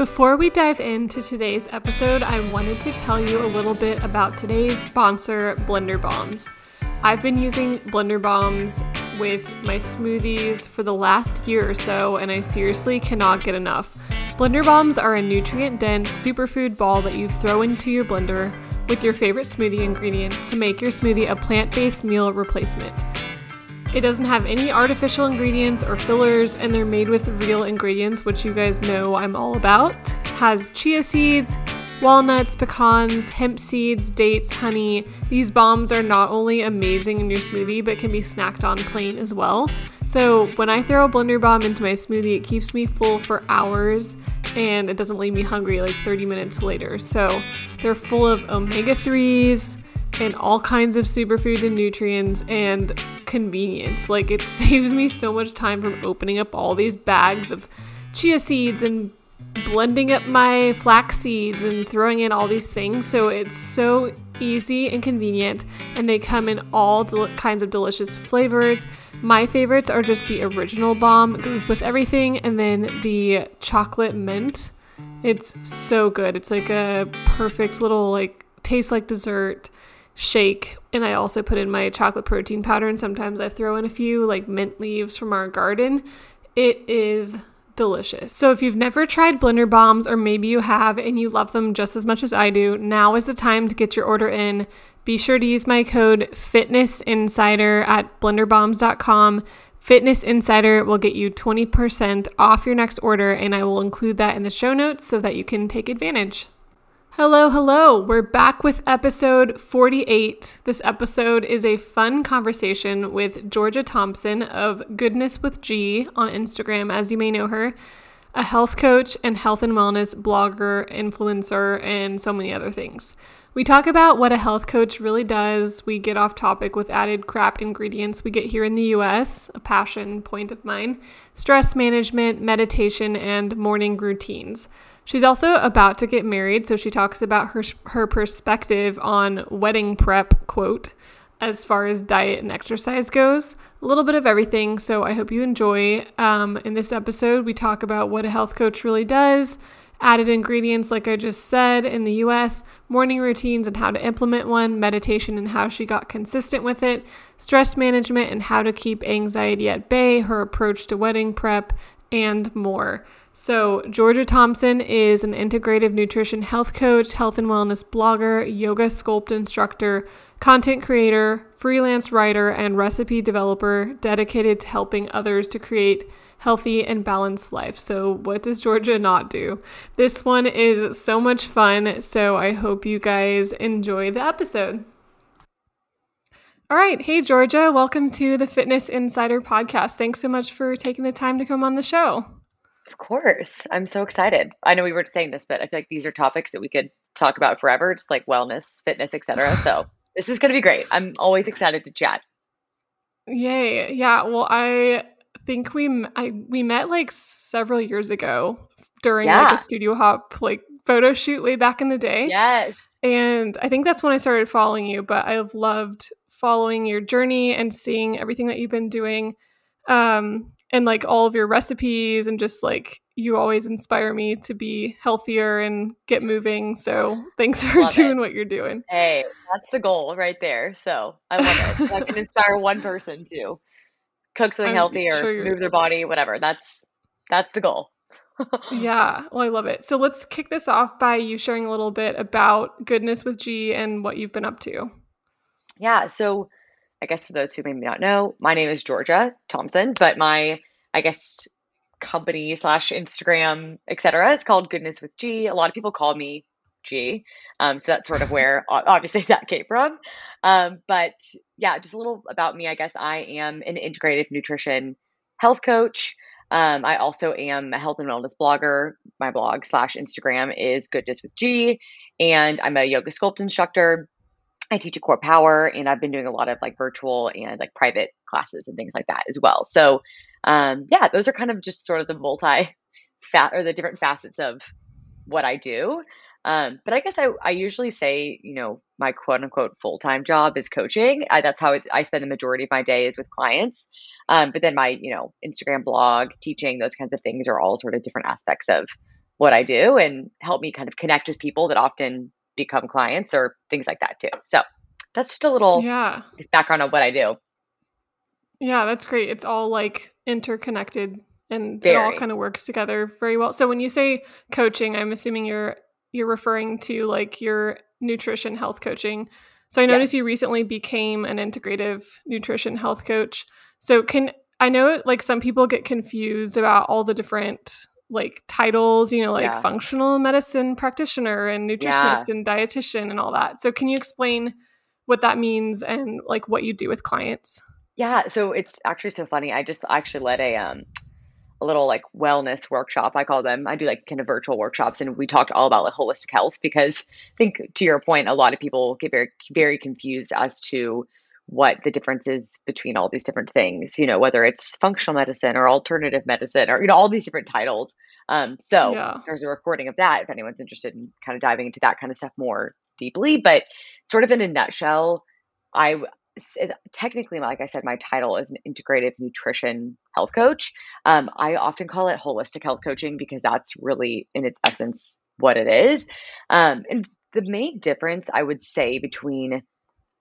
Before we dive into today's episode, I wanted to tell you a little bit about today's sponsor, Blender Bombs. I've been using Blender Bombs with my smoothies for the last year or so, and I seriously cannot get enough. Blender Bombs are a nutrient dense superfood ball that you throw into your blender with your favorite smoothie ingredients to make your smoothie a plant based meal replacement. It doesn't have any artificial ingredients or fillers, and they're made with real ingredients, which you guys know I'm all about. It has chia seeds, walnuts, pecans, hemp seeds, dates, honey. These bombs are not only amazing in your smoothie, but can be snacked on plain as well. So when I throw a blender bomb into my smoothie, it keeps me full for hours and it doesn't leave me hungry like 30 minutes later. So they're full of omega 3s and all kinds of superfoods and nutrients and convenience. Like it saves me so much time from opening up all these bags of chia seeds and blending up my flax seeds and throwing in all these things. So it's so easy and convenient, and they come in all del- kinds of delicious flavors. My favorites are just the original bomb, it goes with everything, and then the chocolate mint. It's so good. It's like a perfect little like tastes like dessert shake and I also put in my chocolate protein powder and sometimes I throw in a few like mint leaves from our garden. It is delicious. So if you've never tried blender bombs or maybe you have and you love them just as much as I do, now is the time to get your order in. Be sure to use my code FitnessInsider at blenderbombs.com. Fitness Insider will get you 20% off your next order, and I will include that in the show notes so that you can take advantage. Hello, hello. We're back with episode 48. This episode is a fun conversation with Georgia Thompson of Goodness with G on Instagram, as you may know her, a health coach and health and wellness blogger, influencer, and so many other things. We talk about what a health coach really does. We get off topic with added crap ingredients we get here in the US, a passion point of mine, stress management, meditation, and morning routines. She's also about to get married, so she talks about her her perspective on wedding prep, quote, as far as diet and exercise goes. A little bit of everything, so I hope you enjoy. Um, in this episode, we talk about what a health coach really does, added ingredients, like I just said, in the US, morning routines and how to implement one, meditation and how she got consistent with it, stress management and how to keep anxiety at bay, her approach to wedding prep, and more. So, Georgia Thompson is an integrative nutrition health coach, health and wellness blogger, yoga sculpt instructor, content creator, freelance writer, and recipe developer dedicated to helping others to create healthy and balanced life. So, what does Georgia not do? This one is so much fun. So, I hope you guys enjoy the episode. All right. Hey, Georgia. Welcome to the Fitness Insider podcast. Thanks so much for taking the time to come on the show. Of course. I'm so excited. I know we were saying this, but I feel like these are topics that we could talk about forever, just like wellness, fitness, etc. So this is going to be great. I'm always excited to chat. Yay. Yeah. Well, I think we I we met like several years ago during yeah. like a studio hop like photo shoot way back in the day. Yes. And I think that's when I started following you, but I've loved following your journey and seeing everything that you've been doing. Um and like all of your recipes and just like you always inspire me to be healthier and get moving. So thanks for love doing it. what you're doing. Hey, that's the goal right there. So I love it. I can inspire one person to cook something I'm healthy or sure move their body, whatever. That's that's the goal. yeah, well, I love it. So let's kick this off by you sharing a little bit about Goodness with G and what you've been up to. Yeah, so I guess for those who may not know, my name is Georgia Thompson, but my I guess company slash Instagram, etc. is called Goodness with G. A lot of people call me G. Um, so that's sort of where obviously that came from. Um, but yeah, just a little about me. I guess I am an integrative nutrition health coach. Um, I also am a health and wellness blogger. My blog slash Instagram is Goodness with G, and I'm a yoga sculpt instructor. I teach a CorePower and I've been doing a lot of like virtual and like private classes and things like that as well. So, um, yeah, those are kind of just sort of the multi fat or the different facets of what I do. Um, but I guess I, I usually say, you know, my quote unquote full time job is coaching. I, that's how it, I spend the majority of my day is with clients. Um, but then my, you know, Instagram blog, teaching, those kinds of things are all sort of different aspects of what I do and help me kind of connect with people that often become clients or things like that too. So that's just a little yeah background on what I do. Yeah, that's great. It's all like interconnected and very. it all kind of works together very well. So when you say coaching, I'm assuming you're you're referring to like your nutrition health coaching. So I noticed yes. you recently became an integrative nutrition health coach. So can I know like some people get confused about all the different like titles, you know, like yeah. functional medicine practitioner and nutritionist yeah. and dietitian and all that. So can you explain what that means and like what you do with clients? Yeah, so it's actually so funny. I just actually led a um a little like wellness workshop. I call them. I do like kind of virtual workshops, and we talked all about like holistic health because I think to your point, a lot of people get very very confused as to what the difference is between all these different things. You know, whether it's functional medicine or alternative medicine or you know all these different titles. Um, so yeah. there's a recording of that if anyone's interested in kind of diving into that kind of stuff more deeply. But sort of in a nutshell, I technically, like I said, my title is an integrative nutrition health coach. Um, I often call it holistic health coaching because that's really, in its essence, what it is. Um, and the main difference I would say between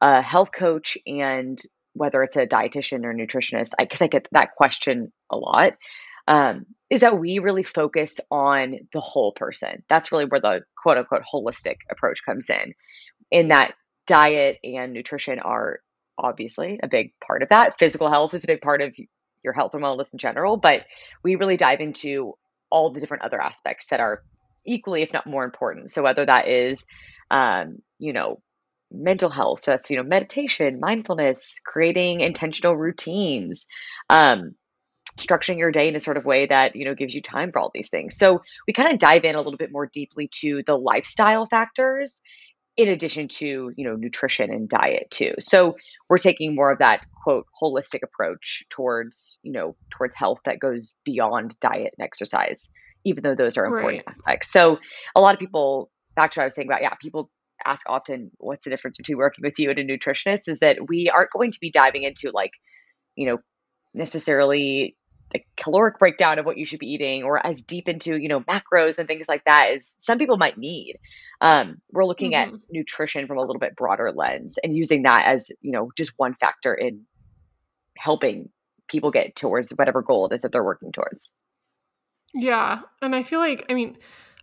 a health coach and whether it's a dietitian or nutritionist, because I, I, get that question a lot, um, is that we really focus on the whole person. That's really where the quote unquote holistic approach comes in. In that diet and nutrition are obviously a big part of that. Physical health is a big part of your health and wellness in general, but we really dive into all the different other aspects that are equally, if not more important. So whether that is, um, you know, mental health, so that's you know meditation, mindfulness, creating intentional routines, um, structuring your day in a sort of way that you know gives you time for all these things. So we kind of dive in a little bit more deeply to the lifestyle factors in addition to you know nutrition and diet too so we're taking more of that quote holistic approach towards you know towards health that goes beyond diet and exercise even though those are important right. aspects so a lot of people back to what i was saying about yeah people ask often what's the difference between working with you and a nutritionist? is that we aren't going to be diving into like you know necessarily the caloric breakdown of what you should be eating or as deep into you know macros and things like that as some people might need. Um, we're looking mm-hmm. at nutrition from a little bit broader lens and using that as you know just one factor in helping people get towards whatever goal it is that they're working towards. Yeah and i feel like i mean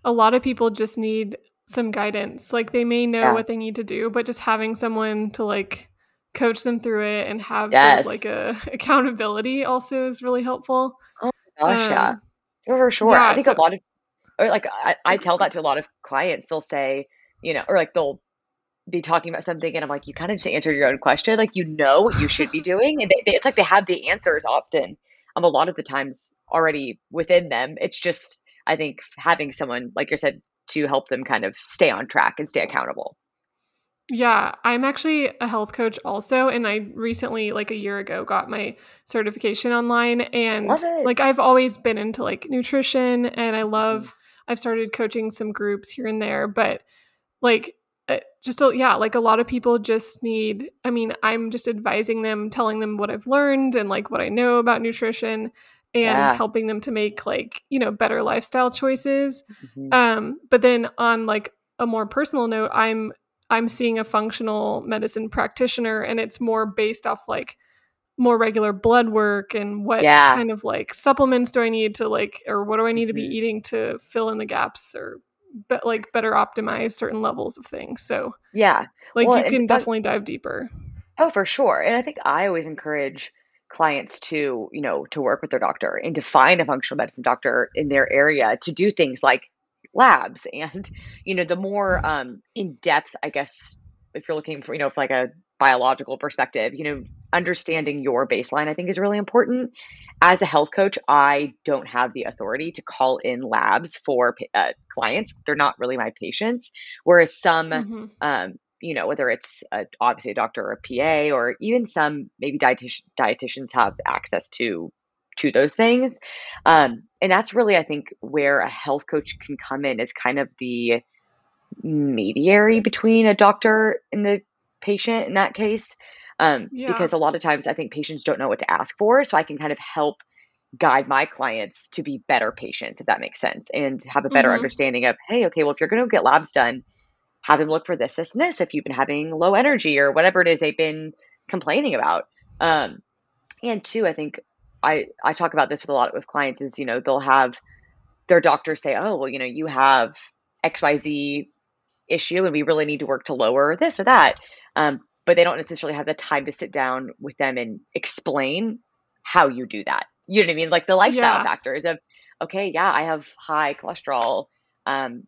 a lot of people just need some guidance like they may know yeah. what they need to do but just having someone to like coach them through it and have yes. sort of like a accountability also is really helpful. Oh my gosh, um, yeah. For sure. Yeah, I think so, a lot of or like I, I tell that to a lot of clients. They'll say, you know, or like they'll be talking about something and I'm like, you kind of just answered your own question. Like you know what you should be doing. And they, they, it's like they have the answers often. Um, a lot of the times already within them. It's just I think having someone, like you said, to help them kind of stay on track and stay accountable. Yeah, I'm actually a health coach also and I recently like a year ago got my certification online and like I've always been into like nutrition and I love mm-hmm. I've started coaching some groups here and there but like uh, just a, yeah, like a lot of people just need I mean, I'm just advising them, telling them what I've learned and like what I know about nutrition and yeah. helping them to make like, you know, better lifestyle choices. Mm-hmm. Um but then on like a more personal note, I'm I'm seeing a functional medicine practitioner and it's more based off like more regular blood work and what yeah. kind of like supplements do I need to like or what do I need to be mm-hmm. eating to fill in the gaps or but like better optimize certain levels of things. So yeah, like well, you can definitely dive deeper. Oh, for sure. And I think I always encourage clients to you know to work with their doctor and to find a functional medicine doctor in their area to do things like labs and you know the more um, in depth i guess if you're looking for you know for like a biological perspective you know understanding your baseline i think is really important. As a health coach i don't have the authority to call in labs for uh, clients. They're not really my patients. Whereas some mm-hmm. um, you know whether it's a, obviously a doctor or a pa or even some maybe dietitian, dietitians have access to to those things. Um, and that's really, I think, where a health coach can come in is kind of the mediary between a doctor and the patient in that case. Um, yeah. Because a lot of times I think patients don't know what to ask for. So I can kind of help guide my clients to be better patients, if that makes sense, and have a better Mhm. understanding of, hey, okay, well, if you're going to get labs done, have them look for this, this, and this. If you've been having low energy or whatever it is they've been complaining about. Um, and two, I think I I talk about this with a lot with clients is you know they'll have their doctors say, oh, well, you know, you have X Y Z issue, and we really need to work to lower this or that. Um, but they don't necessarily have the time to sit down with them and explain how you do that. You know what I mean? Like the lifestyle Yeah. factors of, okay, yeah, I have high cholesterol. Um,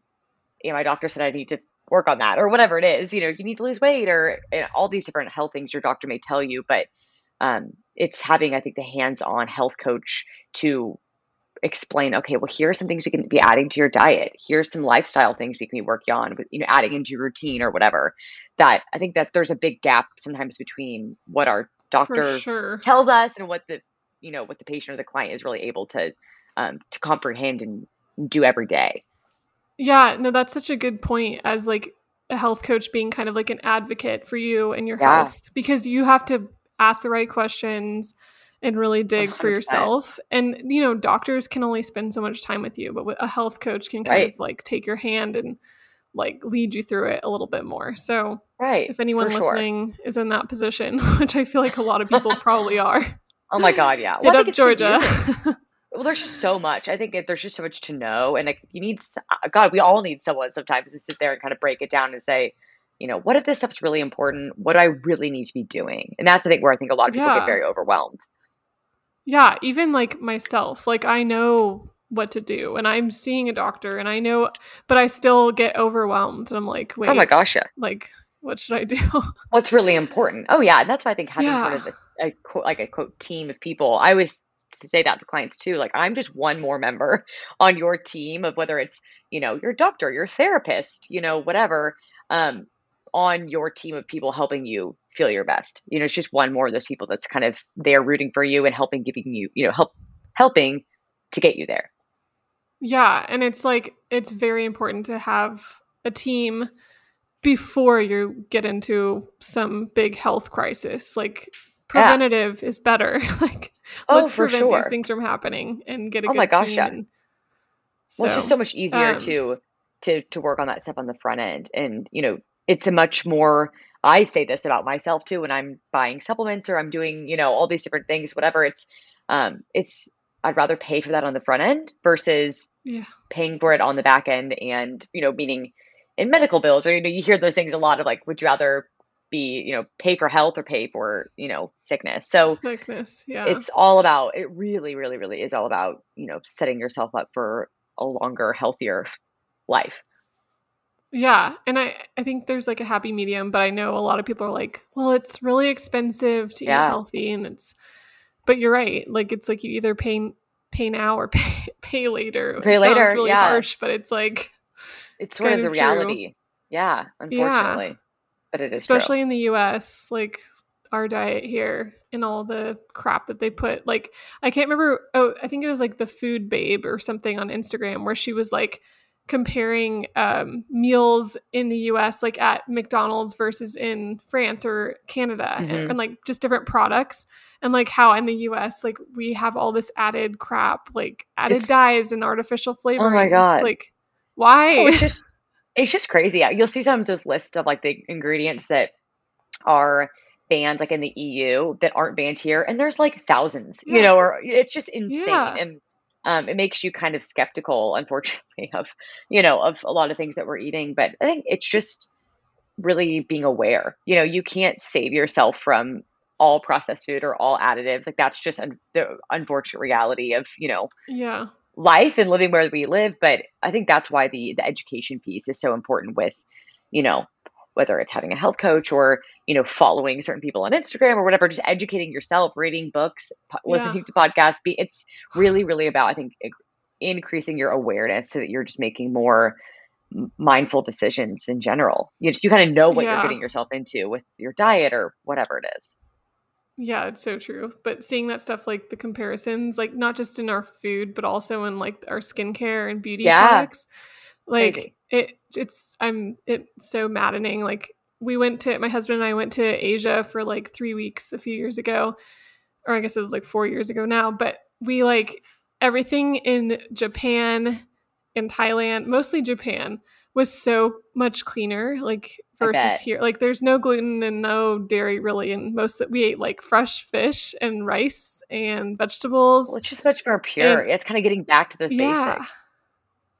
you know, my doctor said I need to work on that or whatever it is. You know, you need to lose weight or and all these different health things your doctor may tell you. But um, it's having, I think, the hands-on health coach to explain, okay, well, here are some things we can be adding to your diet. Here's some lifestyle things we can be working on with, you know, adding into your routine or whatever. That I think that there's a big gap sometimes between what our doctor sure. tells us and what the you know what the patient or the client is really able to um, to comprehend and do every day. Yeah, no, that's such a good point as like a health coach being kind of like an advocate for you and your Yeah. health because you have to ask the right questions and really dig for 100%. yourself. And you know, doctors can only spend so much time with you, but a health coach can kind Right. of like take your hand and like lead you through it a little bit more. So, Right. if anyone for sure. listening is in that position, which I feel like a lot of people probably are, Oh my God, yeah. hit Well, up Georgia. Well, there's just so much. I think there's just so much to know, and like you need, uh, God, we all need someone sometimes to sit there and kind of break it down and say, you know, what if this stuff's really important? What do I really need to be doing? And that's I think where I think a lot of people Yeah. get very overwhelmed. Yeah, even like myself, like I know what to do and I'm seeing a doctor and I know, but I still get overwhelmed. And I'm like, wait, Oh my gosh, yeah. like, what should I do? what's really important. Oh yeah, and that's why I think having sort Yeah. of a, a quote, like a quote team of people. I always say that to clients too. Like I'm just one more member on your team of whether it's you know your doctor, your therapist, you know whatever, um, on your team of people helping you feel your best. You know, it's just one more of those people that's kind of there rooting for you and helping, giving you you know help helping to get you there. yeah. And it's like, it's very important to have a team before you get into some big health crisis. Like, preventative is better. like, Oh, let's for prevent these things from happening and get a Oh my gosh, yeah. And Well, it's just so much easier um, to to to work on that stuff on the front end, and you know, it's a much more. I say this about myself too when I'm buying supplements or I'm doing, you know, all these different things, whatever. It's, um, it's. I'd rather pay for that on the front end versus yeah. paying for it on the back end, and you know, meaning in medical bills, or you know, you hear those things a lot of like, would you rather be, you know, pay for health or pay for, you know, sickness? So Sickness. Yeah. it's all about it really really really is all about you know setting yourself up for a longer healthier life Yeah, and I I think there's like a happy medium, but I know a lot of people are like, well, it's really expensive to eat healthy, and it's. But you're right. Like it's like you either pay pay now or pay pay later. Pay It later, really yeah. harsh, but it's like it's sort kind of the of true. reality yeah unfortunately but it is especially in the US, like our diet here and all the crap that they put. Like I can't remember. Oh, I think it was like the Food Babe or something on Instagram where she was like comparing um, meals in the US, like at McDonald's versus in France or Canada, and, Mhm. and, like just different products. And like how in the US, like we have all this added crap, like added It's- dyes and artificial flavorings. God. Like why? oh, it's just it's just crazy Yeah, you'll see sometimes those lists of like the ingredients that are banned like in the eu that aren't banned here and there's like thousands you know or it's just insane Yeah. and um, it makes you kind of skeptical unfortunately of you know of a lot of things that we're eating but i think it's just really being aware you know you can't save yourself from all processed food or all additives like that's just un- the unfortunate reality of you know yeah. Life and living where we live but i think that's why the the education piece is so important with you know whether it's having a health coach or you know following certain people on instagram or whatever just educating yourself reading books po- Yeah. listening to podcasts be it's really really about i think increasing your awareness so that you're just making more mindful decisions in general you just you kind of know what Yeah. you're getting yourself into with your diet or whatever it is Yeah, it's so true. But seeing that stuff like the comparisons, like not just in our food, but also in like our skincare and beauty Yeah. products, like Crazy. it it's I'm it's so maddening. Like we went to my husband and I went to Asia for like three weeks a few years ago, or I guess it was like four years ago now. But we like everything in Japan in Thailand, mostly Japan, was so much cleaner. Like versus here, like there's no gluten and no dairy really, and most that we ate like fresh fish and rice and vegetables. Well, it's just much more pure. And, it's kind of getting back to those yeah, basics,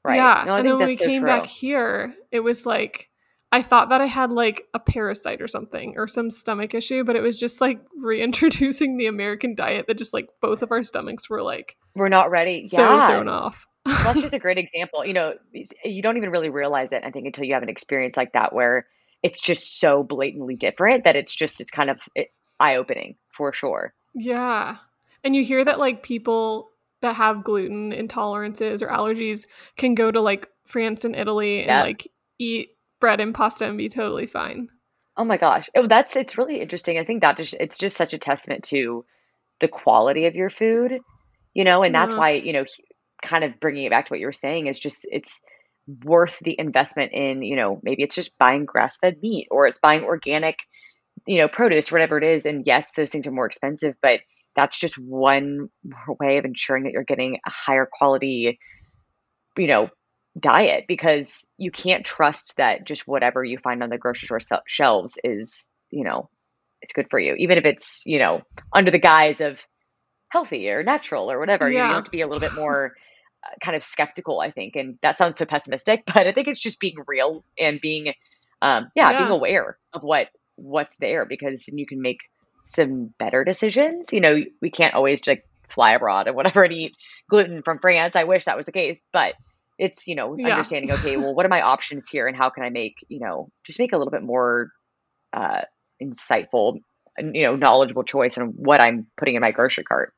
right? Yeah, no, and then when we so came true. back here, it was like I thought that I had like a parasite or something or some stomach issue, but it was just like reintroducing the American diet that just like both of our stomachs were like we're not ready. So yeah. thrown off. Well, that's just a great example. You know, you don't even really realize it, I think, until you have an experience like that where it's just so blatantly different that it's just it's kind of eh, eye opening for sure. Yeah. And you hear that like people that have gluten intolerances or allergies can go to like France and Italy and like eat bread and pasta and be totally fine. Oh my gosh. Oh, that's it's really interesting. I think that just it's just such a testament to the quality of your food, you know, and that's why, you know, kind of bringing it back to what you were saying is just it's worth the investment in, you know, maybe it's just buying grass-fed meat or it's buying organic, you know, produce, whatever it is. And yes, those things are more expensive, but that's just one way of ensuring that you're getting a higher quality, you know, diet because you can't trust that just whatever you find on the grocery store shelves is, you know, it's good for you, even if it's, you know, under the guise of healthy or natural or whatever. Yeah. You have to be a little bit more kind of skeptical, I think. And that sounds so pessimistic, but I think it's just being real and being, um, yeah, yeah. being aware of what what's there because you can make some better decisions. You know, we can't always just like fly abroad and whatever and eat gluten from France. I wish that was the case, but it's you know yeah. understanding okay well what are my options here and how can i make you know just make a little bit more uh insightful you know knowledgeable choice on what i'm putting in my grocery cart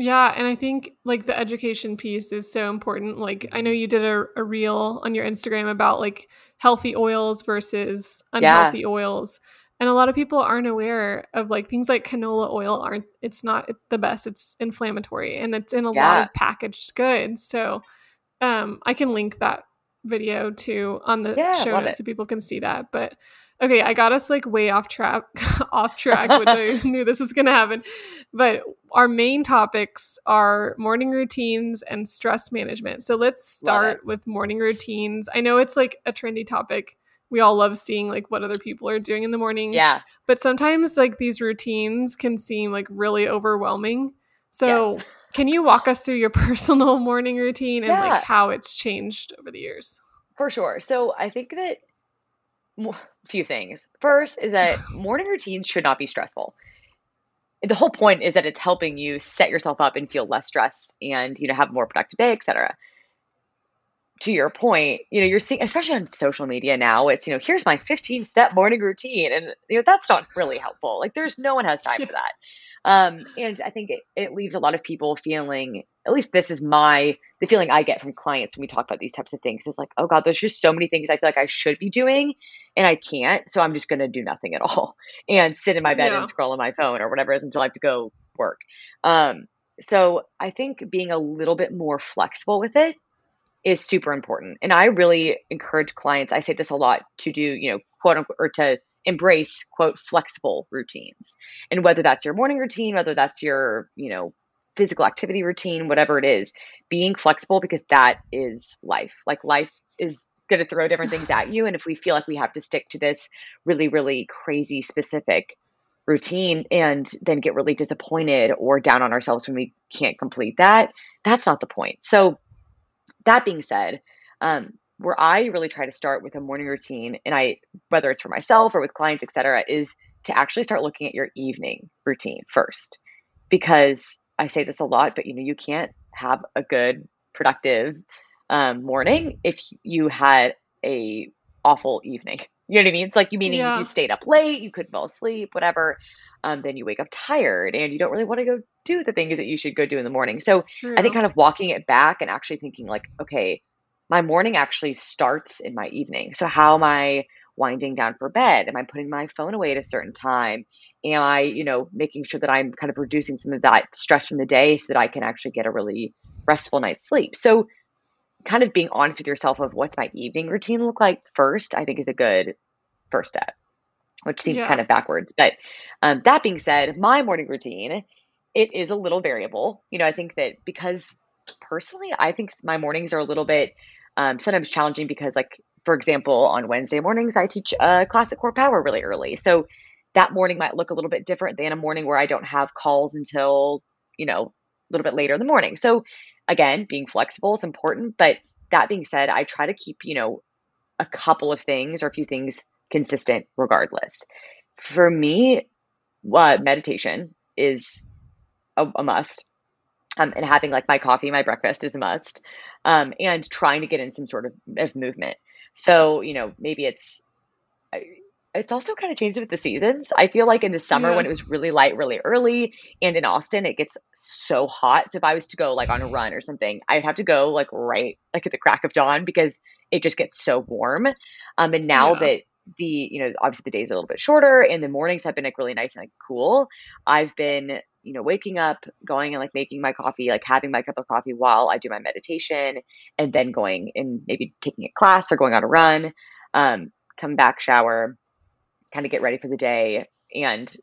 yeah and i think like the education piece is so important like i know you did a, a reel on your instagram about like healthy oils versus unhealthy yeah. oils and a lot of people aren't aware of like things like canola oil aren't it's not the best it's inflammatory and it's in a yeah. lot of packaged goods so um, I can link that video to on the yeah, show notes so people can see that. But okay, I got us like way off track, off track, which I knew this was gonna happen. But our main topics are morning routines and stress management. So let's start with morning routines. I know it's like a trendy topic. We all love seeing like what other people are doing in the mornings. Yeah. But sometimes like these routines can seem like really overwhelming. So yes can you walk us through your personal morning routine and yeah. like how it's changed over the years? For sure. So I think that a few things. First is that morning routines should not be stressful. The whole point is that it's helping you set yourself up and feel less stressed and you know have a more productive day, etc. To your point, you know, you're seeing especially on social media now, it's you know, here's my 15 step morning routine and you know that's not really helpful. Like there's no one has time for that. Um, and I think it, it leaves a lot of people feeling, at least this is my, the feeling I get from clients when we talk about these types of things is like, oh God, there's just so many things I feel like I should be doing and I can't. So I'm just going to do nothing at all and sit in my bed yeah. and scroll on my phone or whatever it is until I have to go work. Um, so I think being a little bit more flexible with it is super important. And I really encourage clients, I say this a lot to do, you know, quote unquote, or to embrace quote flexible routines and whether that's your morning routine whether that's your you know physical activity routine whatever it is being flexible because that is life like life is going to throw different things at you and if we feel like we have to stick to this really really crazy specific routine and then get really disappointed or down on ourselves when we can't complete that that's not the point so that being said um, where I really try to start with a morning routine, and I whether it's for myself or with clients, etc., is to actually start looking at your evening routine first, because I say this a lot, but you know you can't have a good productive um, morning if you had a awful evening. You know what I mean? It's like you meaning yeah. you stayed up late, you couldn't fall asleep, whatever. Um, then you wake up tired and you don't really want to go do the things that you should go do in the morning. So True. I think kind of walking it back and actually thinking like, okay, my morning actually starts in my evening. So how am I winding down for bed? Am I putting my phone away at a certain time? Am I, you know, making sure that I'm kind of reducing some of that stress from the day so that I can actually get a really restful night's sleep? So kind of being honest with yourself of what's my evening routine look like first, I think is a good first step, which seems yeah. kind of backwards. But um, that being said, my morning routine it is a little variable. You know, I think that because personally, I think my mornings are a little bit um, sometimes challenging because, like, for example, on Wednesday mornings, I teach uh, classic CorePower really early. So that morning might look a little bit different than a morning where I don't have calls until, you know, a little bit later in the morning. So again, being flexible is important. But that being said, I try to keep, you know, a couple of things or a few things consistent regardless. For me, uh, meditation is a, a must. Um, and having like my coffee, my breakfast is a must. Um, and trying to get in some sort of, of movement. So, you know, maybe it's it's also kind of changed with the seasons. I feel like in the summer yeah. when it was really light really early and in Austin it gets so hot. So if I was to go like on a run or something, I'd have to go like right like at the crack of dawn because it just gets so warm. Um and now yeah. that the you know obviously the days are a little bit shorter and the mornings have been like really nice and like cool, I've been you know waking up, going and like making my coffee, like having my cup of coffee while I do my meditation and then going and maybe taking a class or going on a run. Um come back shower kind of get ready for the day and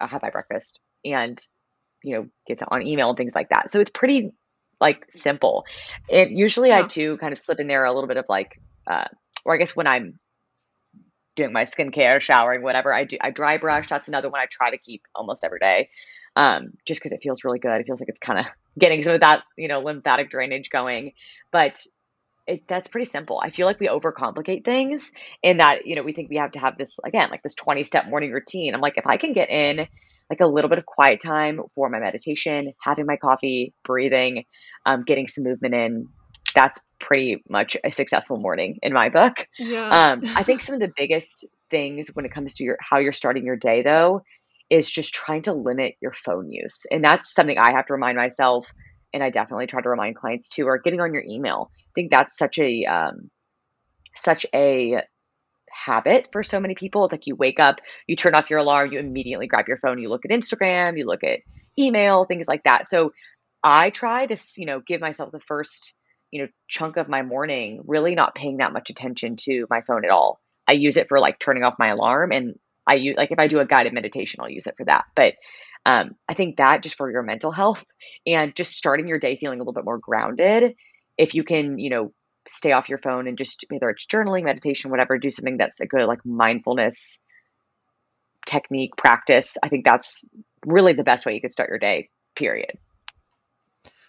I'll have my breakfast and you know get on email and things like that. So it's pretty like simple. It usually yeah. I too kind of slip in there a little bit of like uh or I guess when I'm doing my skincare, showering, whatever, I do I dry brush. That's another one I try to keep almost every day. Um, just because it feels really good. It feels like it's kind of getting some of that, you know, lymphatic drainage going. But it, that's pretty simple. I feel like we overcomplicate things in that, you know, we think we have to have this, again, like this 20 step morning routine. I'm like, if I can get in like a little bit of quiet time for my meditation, having my coffee, breathing, um, getting some movement in, that's pretty much a successful morning in my book. Yeah. Um, I think some of the biggest things when it comes to your how you're starting your day though is just trying to limit your phone use. And that's something I have to remind myself and I definitely try to remind clients too, are getting on your email. I think that's such a um, such a habit for so many people. It's like you wake up, you turn off your alarm, you immediately grab your phone, you look at Instagram, you look at email, things like that. So I try to, you know, give myself the first, you know, chunk of my morning really not paying that much attention to my phone at all. I use it for like turning off my alarm and I use like if I do a guided meditation, I'll use it for that. But um, I think that just for your mental health and just starting your day feeling a little bit more grounded, if you can, you know, stay off your phone and just whether it's journaling, meditation, whatever, do something that's a good like mindfulness technique practice. I think that's really the best way you could start your day, period.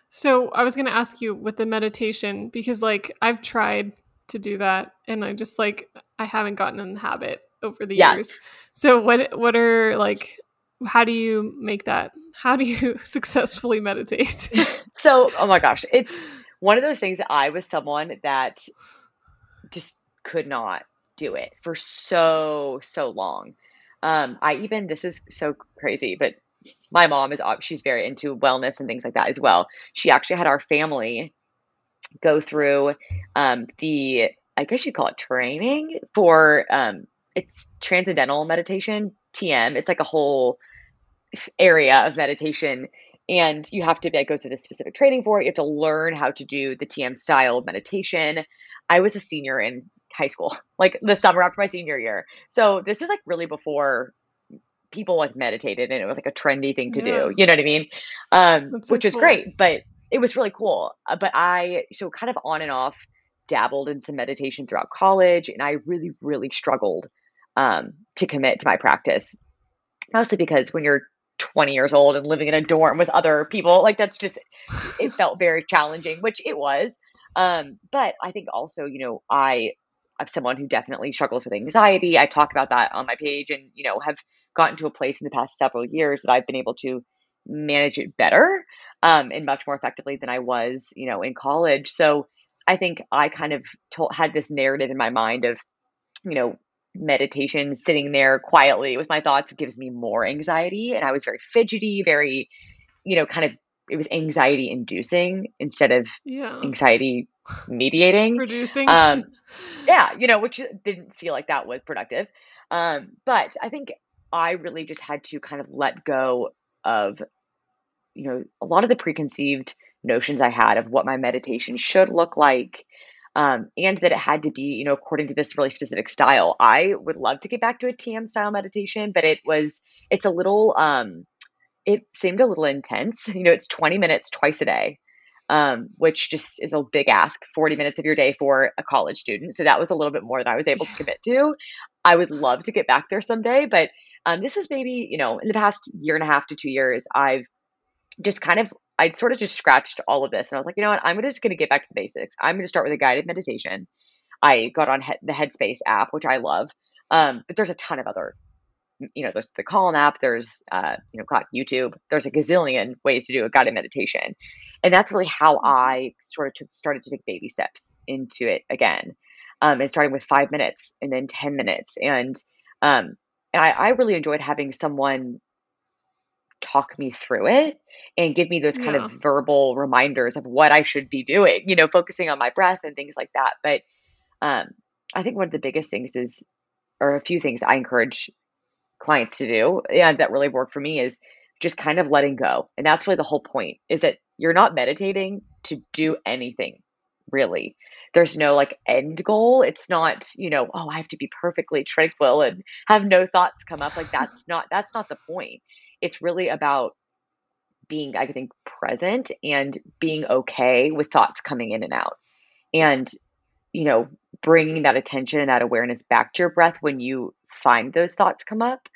So I was going to ask you with the meditation because like I've tried to do that and I just like I haven't gotten in the habit over the yeah. years. So what what are like how do you make that how do you successfully meditate so oh my gosh it's one of those things that i was someone that just could not do it for so so long um i even this is so crazy but my mom is she's very into wellness and things like that as well she actually had our family go through um the i guess you call it training for um it's transcendental meditation TM. It's like a whole area of meditation and you have to like, go through this specific training for it. You have to learn how to do the TM style meditation. I was a senior in high school, like the summer after my senior year. So this was like really before people like meditated and it was like a trendy thing to yeah. do. You know what I mean? Um, which is great, but it was really cool. Uh, but I, so kind of on and off dabbled in some meditation throughout college and I really, really struggled um, to commit to my practice. Mostly because when you're 20 years old and living in a dorm with other people, like that's just, it felt very challenging, which it was. Um, but I think also, you know, I, I'm someone who definitely struggles with anxiety. I talk about that on my page and, you know, have gotten to a place in the past several years that I've been able to manage it better um, and much more effectively than I was, you know, in college. So I think I kind of told, had this narrative in my mind of, you know, meditation, sitting there quietly with my thoughts gives me more anxiety. And I was very fidgety, very, you know, kind of, it was anxiety inducing instead of yeah. anxiety mediating. Producing. Um, yeah, you know, which didn't feel like that was productive. Um, but I think I really just had to kind of let go of, you know, a lot of the preconceived notions I had of what my meditation should look like um, and that it had to be, you know, according to this really specific style. I would love to get back to a TM style meditation, but it was, it's a little, um, it seemed a little intense. You know, it's 20 minutes twice a day, um, which just is a big ask 40 minutes of your day for a college student. So that was a little bit more than I was able to commit to. I would love to get back there someday, but um, this was maybe, you know, in the past year and a half to two years, I've just kind of, I sort of just scratched all of this. And I was like, you know what? I'm just going to get back to the basics. I'm going to start with a guided meditation. I got on he- the Headspace app, which I love. Um, but there's a ton of other you know, there's the Calm app, there's, uh, you know, God, YouTube, there's a gazillion ways to do a guided meditation. And that's really how mm-hmm. I sort of took, started to take baby steps into it again. Um, and starting with five minutes and then 10 minutes. And, um, and I, I really enjoyed having someone talk me through it and give me those kind yeah. of verbal reminders of what I should be doing, you know, focusing on my breath and things like that. But um, I think one of the biggest things is, or a few things I encourage clients to do and that really worked for me is just kind of letting go. And that's really the whole point is that you're not meditating to do anything really. There's no like end goal. It's not, you know, oh, I have to be perfectly tranquil and have no thoughts come up. Like that's not that's not the point. It's really about being I think present and being okay with thoughts coming in and out. And you know, bringing that attention and that awareness back to your breath when you find those thoughts come up.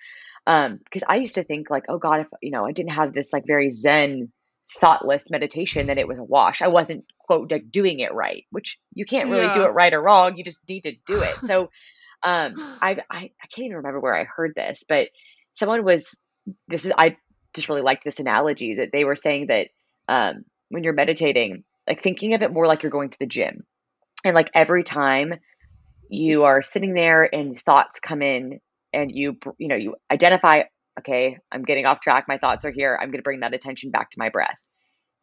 Um, because I used to think like, oh God, if you know, I didn't have this like very zen, thoughtless meditation, then it was a wash. I wasn't quote like doing it right, which you can't really yeah. do it right or wrong. You just need to do it. So um I, I I can't even remember where I heard this, but someone was this is I just really liked this analogy that they were saying that um when you're meditating, like thinking of it more like you're going to the gym. And like every time you are sitting there and thoughts come in and you you know you identify okay i'm getting off track my thoughts are here i'm going to bring that attention back to my breath.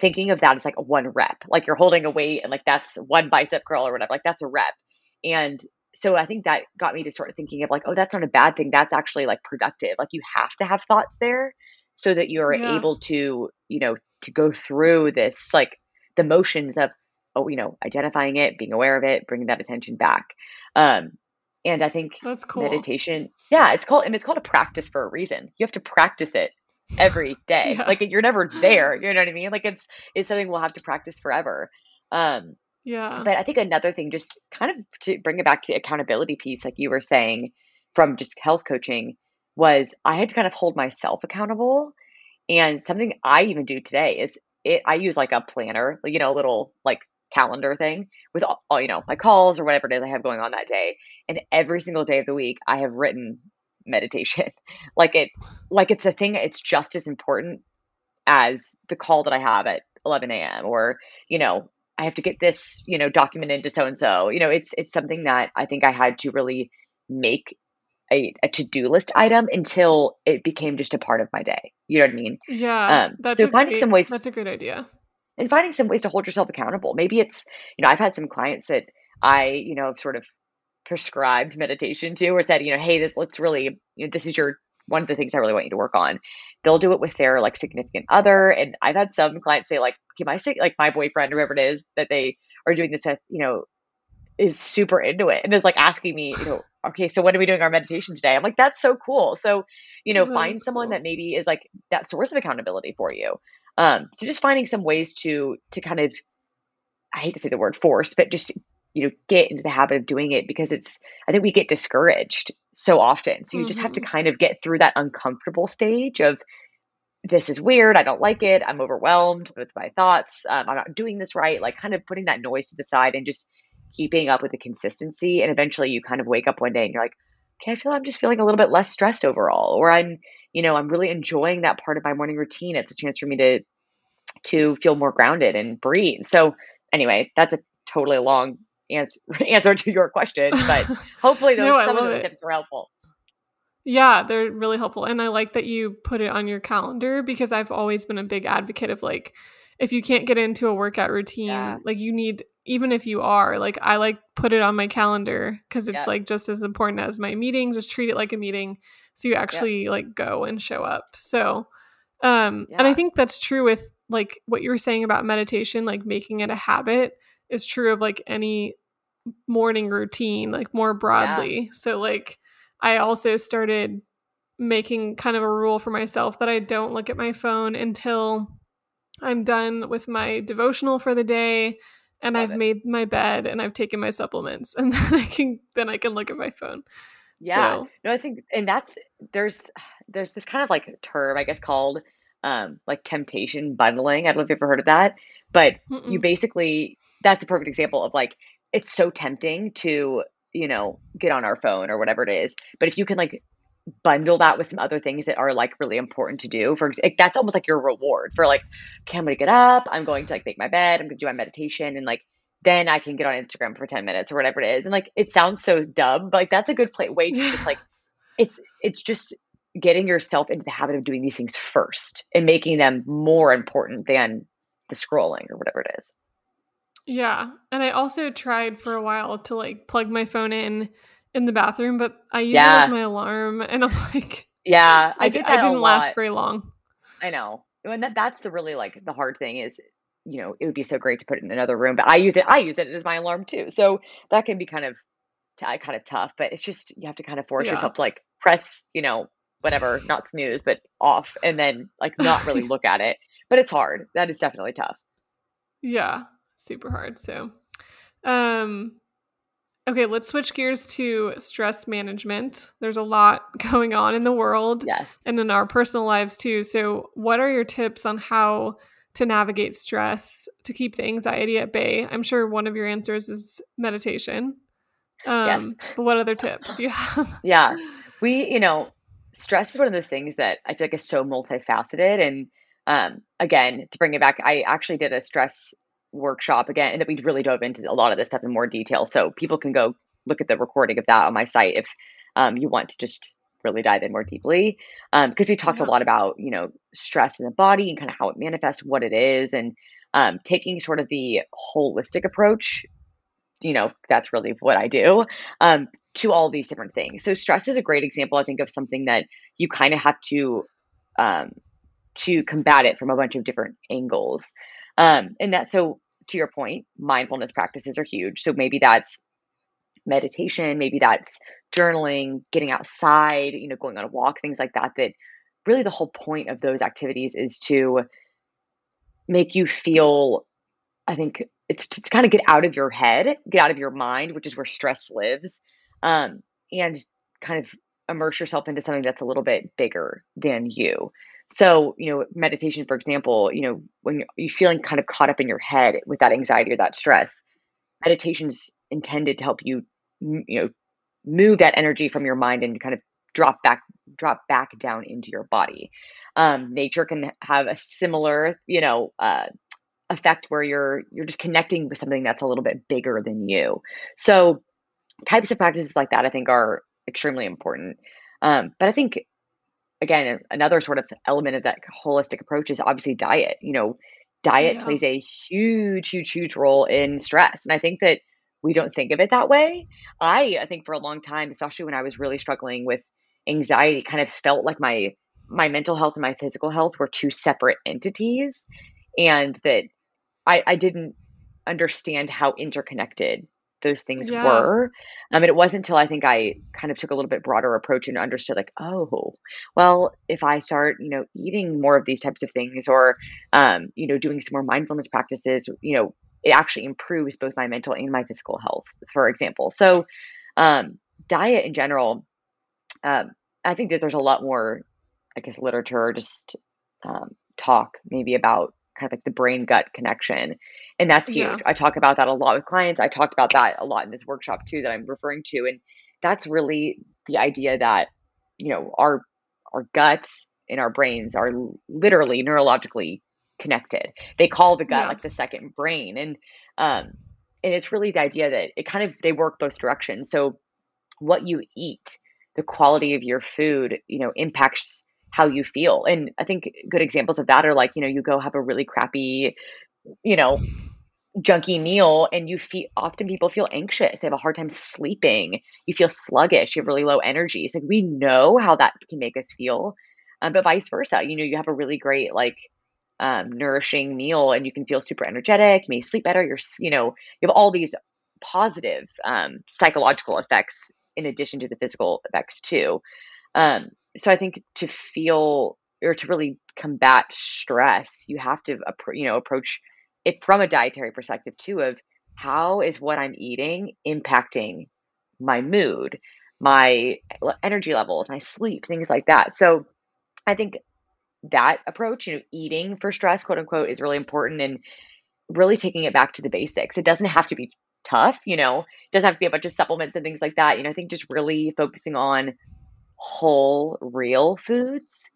Thinking of that as like a one rep. Like you're holding a weight and like that's one bicep curl or whatever like that's a rep. And so i think that got me to sort of thinking of like oh that's not a bad thing that's actually like productive like you have to have thoughts there so that you're yeah. able to you know to go through this like the motions of oh, you know, identifying it, being aware of it, bringing that attention back. Um, and I think that's cool. Meditation, yeah, it's called and it's called a practice for a reason. You have to practice it every day. yeah. Like you're never there. You know what I mean? Like it's it's something we'll have to practice forever. Um, yeah. But I think another thing, just kind of to bring it back to the accountability piece, like you were saying from just health coaching, was I had to kind of hold myself accountable. And something I even do today is it. I use like a planner, you know, a little like calendar thing with all, all, you know my calls or whatever it is I have going on that day. And every single day of the week, I have written meditation. like it, like it's a thing. It's just as important as the call that I have at 11 a.m. or you know I have to get this you know documented to so and so. You know, it's it's something that I think I had to really make a, a to-do list item until it became just a part of my day. You know what I mean? Yeah. Um, that's so finding great, some ways. That's a good idea and finding some ways to hold yourself accountable. Maybe it's, you know, I've had some clients that I, you know, sort of prescribed meditation to or said, you know, hey, this let's really, you know, this is your one of the things I really want you to work on. They'll do it with their like significant other. And I've had some clients say, like, okay, my say like my boyfriend, whoever it is that they are doing this with, you know, is super into it and is like asking me, you know, okay, so when are we doing our meditation today? I'm like, that's so cool. So, you know, that find someone cool. that maybe is like that source of accountability for you. Um, so just finding some ways to to kind of I hate to say the word force, but just you know get into the habit of doing it because it's I think we get discouraged so often. So you mm-hmm. just have to mm-hmm. kind of get through that uncomfortable stage of this is weird. I don't like it. I'm overwhelmed with my thoughts. Um, I'm not doing this right. Like kind of putting that noise to the side and just keeping up with the consistency. And eventually you kind of wake up one day and you're like, okay, I feel I'm just feeling a little bit less stressed overall, or I'm, you know, I'm really enjoying that part of my morning routine. It's a chance for me to to feel more grounded and breathe. So anyway, that's a totally long answer answer to your question, but hopefully those no, some of those it. tips were helpful. Yeah, they're really helpful. And I like that you put it on your calendar because I've always been a big advocate of like if you can't get into a workout routine, yeah. like you need even if you are like i like put it on my calendar because it's yep. like just as important as my meeting just treat it like a meeting so you actually yep. like go and show up so um yeah. and i think that's true with like what you were saying about meditation like making it a habit is true of like any morning routine like more broadly yeah. so like i also started making kind of a rule for myself that I don't look at my phone until I'm done with my devotional for the day and Love I've it. made my bed and I've taken my supplements and then I can then I can look at my phone. Yeah. So. No, I think and that's there's there's this kind of like term I guess called um like temptation bundling. I don't know if you've ever heard of that, but Mm-mm. you basically that's a perfect example of like it's so tempting to, you know, get on our phone or whatever it is. But if you can like bundle that with some other things that are like really important to do for like, that's almost like your reward for like okay i'm gonna get up i'm going to like make my bed i'm gonna do my meditation and like then i can get on instagram for 10 minutes or whatever it is and like it sounds so dumb but like that's a good play way to just like it's it's just getting yourself into the habit of doing these things first and making them more important than the scrolling or whatever it is yeah and i also tried for a while to like plug my phone in in the bathroom, but I use yeah. it as my alarm, and I'm like, yeah, I, I, did I didn't last very long. I know, and that that's the really like the hard thing is, you know, it would be so great to put it in another room, but I use it. I use it as my alarm too, so that can be kind of kind of tough. But it's just you have to kind of force yeah. yourself to like press, you know, whatever, not snooze, but off, and then like not really look at it. But it's hard. That is definitely tough. Yeah, super hard. So, um, Okay, let's switch gears to stress management. There's a lot going on in the world yes. and in our personal lives too. So, what are your tips on how to navigate stress to keep the anxiety at bay? I'm sure one of your answers is meditation. Um, yes. But what other tips do you have? Yeah. We, you know, stress is one of those things that I feel like is so multifaceted. And um, again, to bring it back, I actually did a stress workshop again, and that we really dove into a lot of this stuff in more detail. So people can go look at the recording of that on my site if um, you want to just really dive in more deeply because um, we talked yeah. a lot about you know stress in the body and kind of how it manifests what it is and um, taking sort of the holistic approach you know that's really what i do um, to all these different things so stress is a great example i think of something that you kind of have to um, to combat it from a bunch of different angles um, and that so to your point, mindfulness practices are huge. So maybe that's meditation, maybe that's journaling, getting outside, you know, going on a walk, things like that. That really the whole point of those activities is to make you feel, I think it's to kind of get out of your head, get out of your mind, which is where stress lives, um, and kind of immerse yourself into something that's a little bit bigger than you. So, you know, meditation, for example, you know, when you're feeling kind of caught up in your head with that anxiety or that stress, meditation's intended to help you, you know, move that energy from your mind and kind of drop back, drop back down into your body. Um, nature can have a similar, you know, uh, effect where you're you're just connecting with something that's a little bit bigger than you. So, types of practices like that, I think, are extremely important. Um, but I think again, another sort of element of that holistic approach is obviously diet. You know, diet yeah. plays a huge, huge, huge role in stress. And I think that we don't think of it that way. I, I think for a long time, especially when I was really struggling with anxiety, kind of felt like my my mental health and my physical health were two separate entities and that I, I didn't understand how interconnected those things yeah. were. Um, and it wasn't until I think I kind of took a little bit broader approach and understood, like, oh, well, if I start, you know, eating more of these types of things, or, um, you know, doing some more mindfulness practices, you know, it actually improves both my mental and my physical health, for example. So, um, diet in general, um, I think that there's a lot more, I guess, literature, just um, talk maybe about kind of like the brain gut connection. And that's huge. Yeah. I talk about that a lot with clients. I talked about that a lot in this workshop too that I'm referring to. And that's really the idea that, you know, our our guts and our brains are literally neurologically connected. They call the gut yeah. like the second brain. And um and it's really the idea that it kind of they work both directions. So what you eat, the quality of your food, you know, impacts how you feel. And I think good examples of that are like, you know, you go have a really crappy, you know, junky meal and you feel often people feel anxious they have a hard time sleeping you feel sluggish you have really low energy it's like we know how that can make us feel um, but vice versa you know you have a really great like um, nourishing meal and you can feel super energetic you may sleep better you're you know you have all these positive um, psychological effects in addition to the physical effects too um, so I think to feel or to really combat stress, you have to you know approach it from a dietary perspective too of how is what I'm eating impacting my mood, my energy levels, my sleep, things like that. So I think that approach, you know, eating for stress, quote unquote, is really important and really taking it back to the basics. It doesn't have to be tough, you know, it doesn't have to be a bunch of supplements and things like that. You know, I think just really focusing on whole, real foods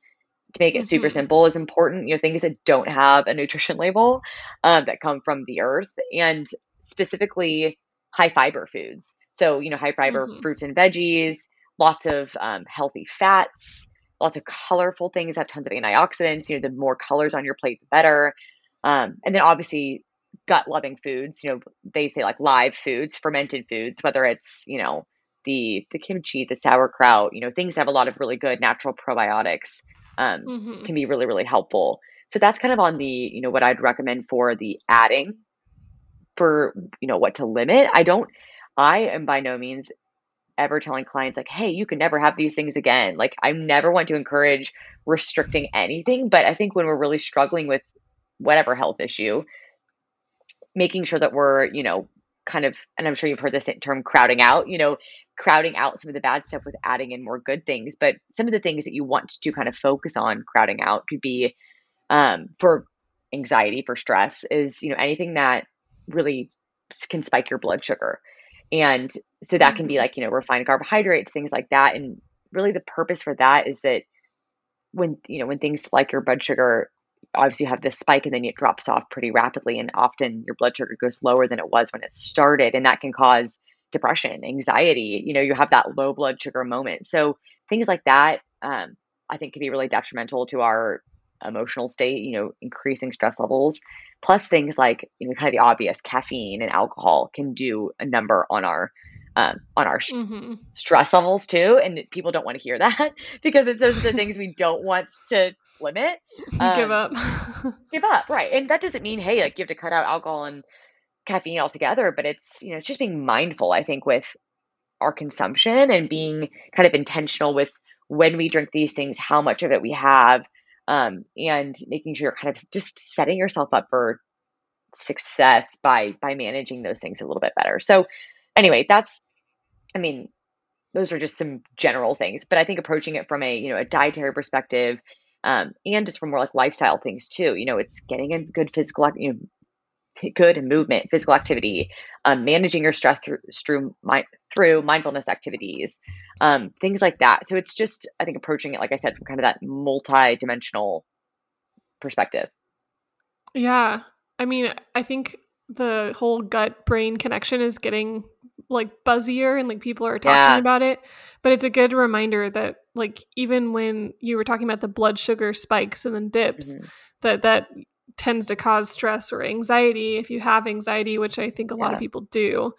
to make it mm-hmm. super simple is important. You know, things that don't have a nutrition label um, that come from the earth and specifically high fiber foods. So, you know, high fiber mm-hmm. fruits and veggies, lots of um, healthy fats, lots of colorful things have tons of antioxidants. You know, the more colors on your plate, the better. Um, and then obviously gut loving foods. You know, they say like live foods, fermented foods, whether it's you know the the kimchi, the sauerkraut. You know, things that have a lot of really good natural probiotics um, mm-hmm. can be really really helpful. So that's kind of on the you know what I'd recommend for the adding for you know what to limit. I don't. I am by no means ever telling clients like hey you can never have these things again like i never want to encourage restricting anything but i think when we're really struggling with whatever health issue making sure that we're you know kind of and i'm sure you've heard this term crowding out you know crowding out some of the bad stuff with adding in more good things but some of the things that you want to kind of focus on crowding out could be um, for anxiety for stress is you know anything that really can spike your blood sugar and so that can be mm-hmm. like, you know, refined carbohydrates, things like that. And really the purpose for that is that when, you know, when things like your blood sugar, obviously you have this spike and then it drops off pretty rapidly. And often your blood sugar goes lower than it was when it started. And that can cause depression, anxiety, you know, you have that low blood sugar moment. So things like that, um, I think can be really detrimental to our emotional state, you know, increasing stress levels. Plus things like, you know, kind of the obvious caffeine and alcohol can do a number on our um, on our mm-hmm. stress levels too. And people don't want to hear that because it's those are the things we don't want to limit. Um, give up. give up, right? And that doesn't mean hey, like you have to cut out alcohol and caffeine altogether, but it's you know it's just being mindful. I think with our consumption and being kind of intentional with when we drink these things, how much of it we have, um, and making sure you're kind of just setting yourself up for success by by managing those things a little bit better. So anyway, that's I mean, those are just some general things, but I think approaching it from a, you know, a dietary perspective um, and just from more like lifestyle things too. You know, it's getting a good physical, you know, good movement, physical activity, um, managing your stress through through, through mindfulness activities, um, things like that. So it's just I think approaching it, like I said, from kind of that multi-dimensional perspective. Yeah, I mean, I think the whole gut brain connection is getting like buzzier and like people are talking yeah. about it but it's a good reminder that like even when you were talking about the blood sugar spikes and then dips mm-hmm. that that tends to cause stress or anxiety if you have anxiety, which I think a yeah. lot of people do.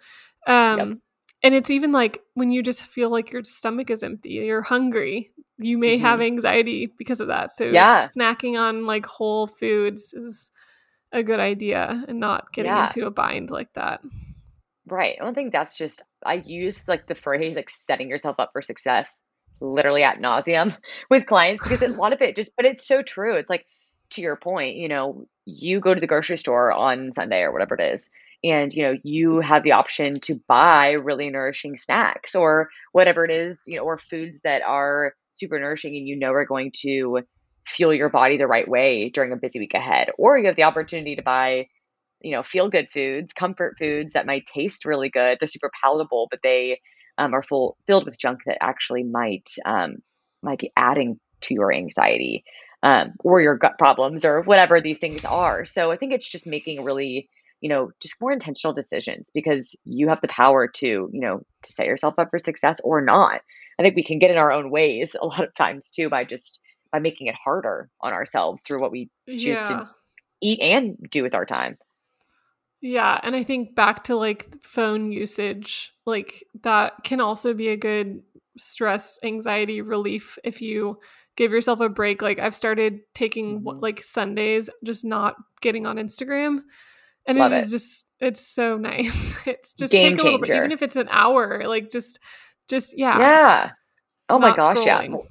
Um, yep. And it's even like when you just feel like your stomach is empty, you're hungry, you may mm-hmm. have anxiety because of that. So yeah. snacking on like whole foods is a good idea and not getting yeah. into a bind like that. Right. I don't think that's just I use like the phrase like setting yourself up for success literally at nauseum with clients because a lot of it just but it's so true. It's like to your point, you know, you go to the grocery store on Sunday or whatever it is, and you know, you have the option to buy really nourishing snacks or whatever it is, you know, or foods that are super nourishing and you know are going to fuel your body the right way during a busy week ahead. Or you have the opportunity to buy, you know, feel good foods, comfort foods that might taste really good. They're super palatable, but they um, are full filled with junk that actually might um, might be adding to your anxiety um, or your gut problems or whatever these things are. So I think it's just making really, you know, just more intentional decisions because you have the power to, you know, to set yourself up for success or not. I think we can get in our own ways a lot of times too by just by making it harder on ourselves through what we choose yeah. to eat and do with our time. Yeah, and I think back to like phone usage, like that can also be a good stress anxiety relief if you give yourself a break. Like I've started taking mm-hmm. like Sundays, just not getting on Instagram. And Love it is it. just it's so nice. It's just Game take a little bit, even if it's an hour, like just just yeah. Yeah. Oh my gosh, scrolling. yeah.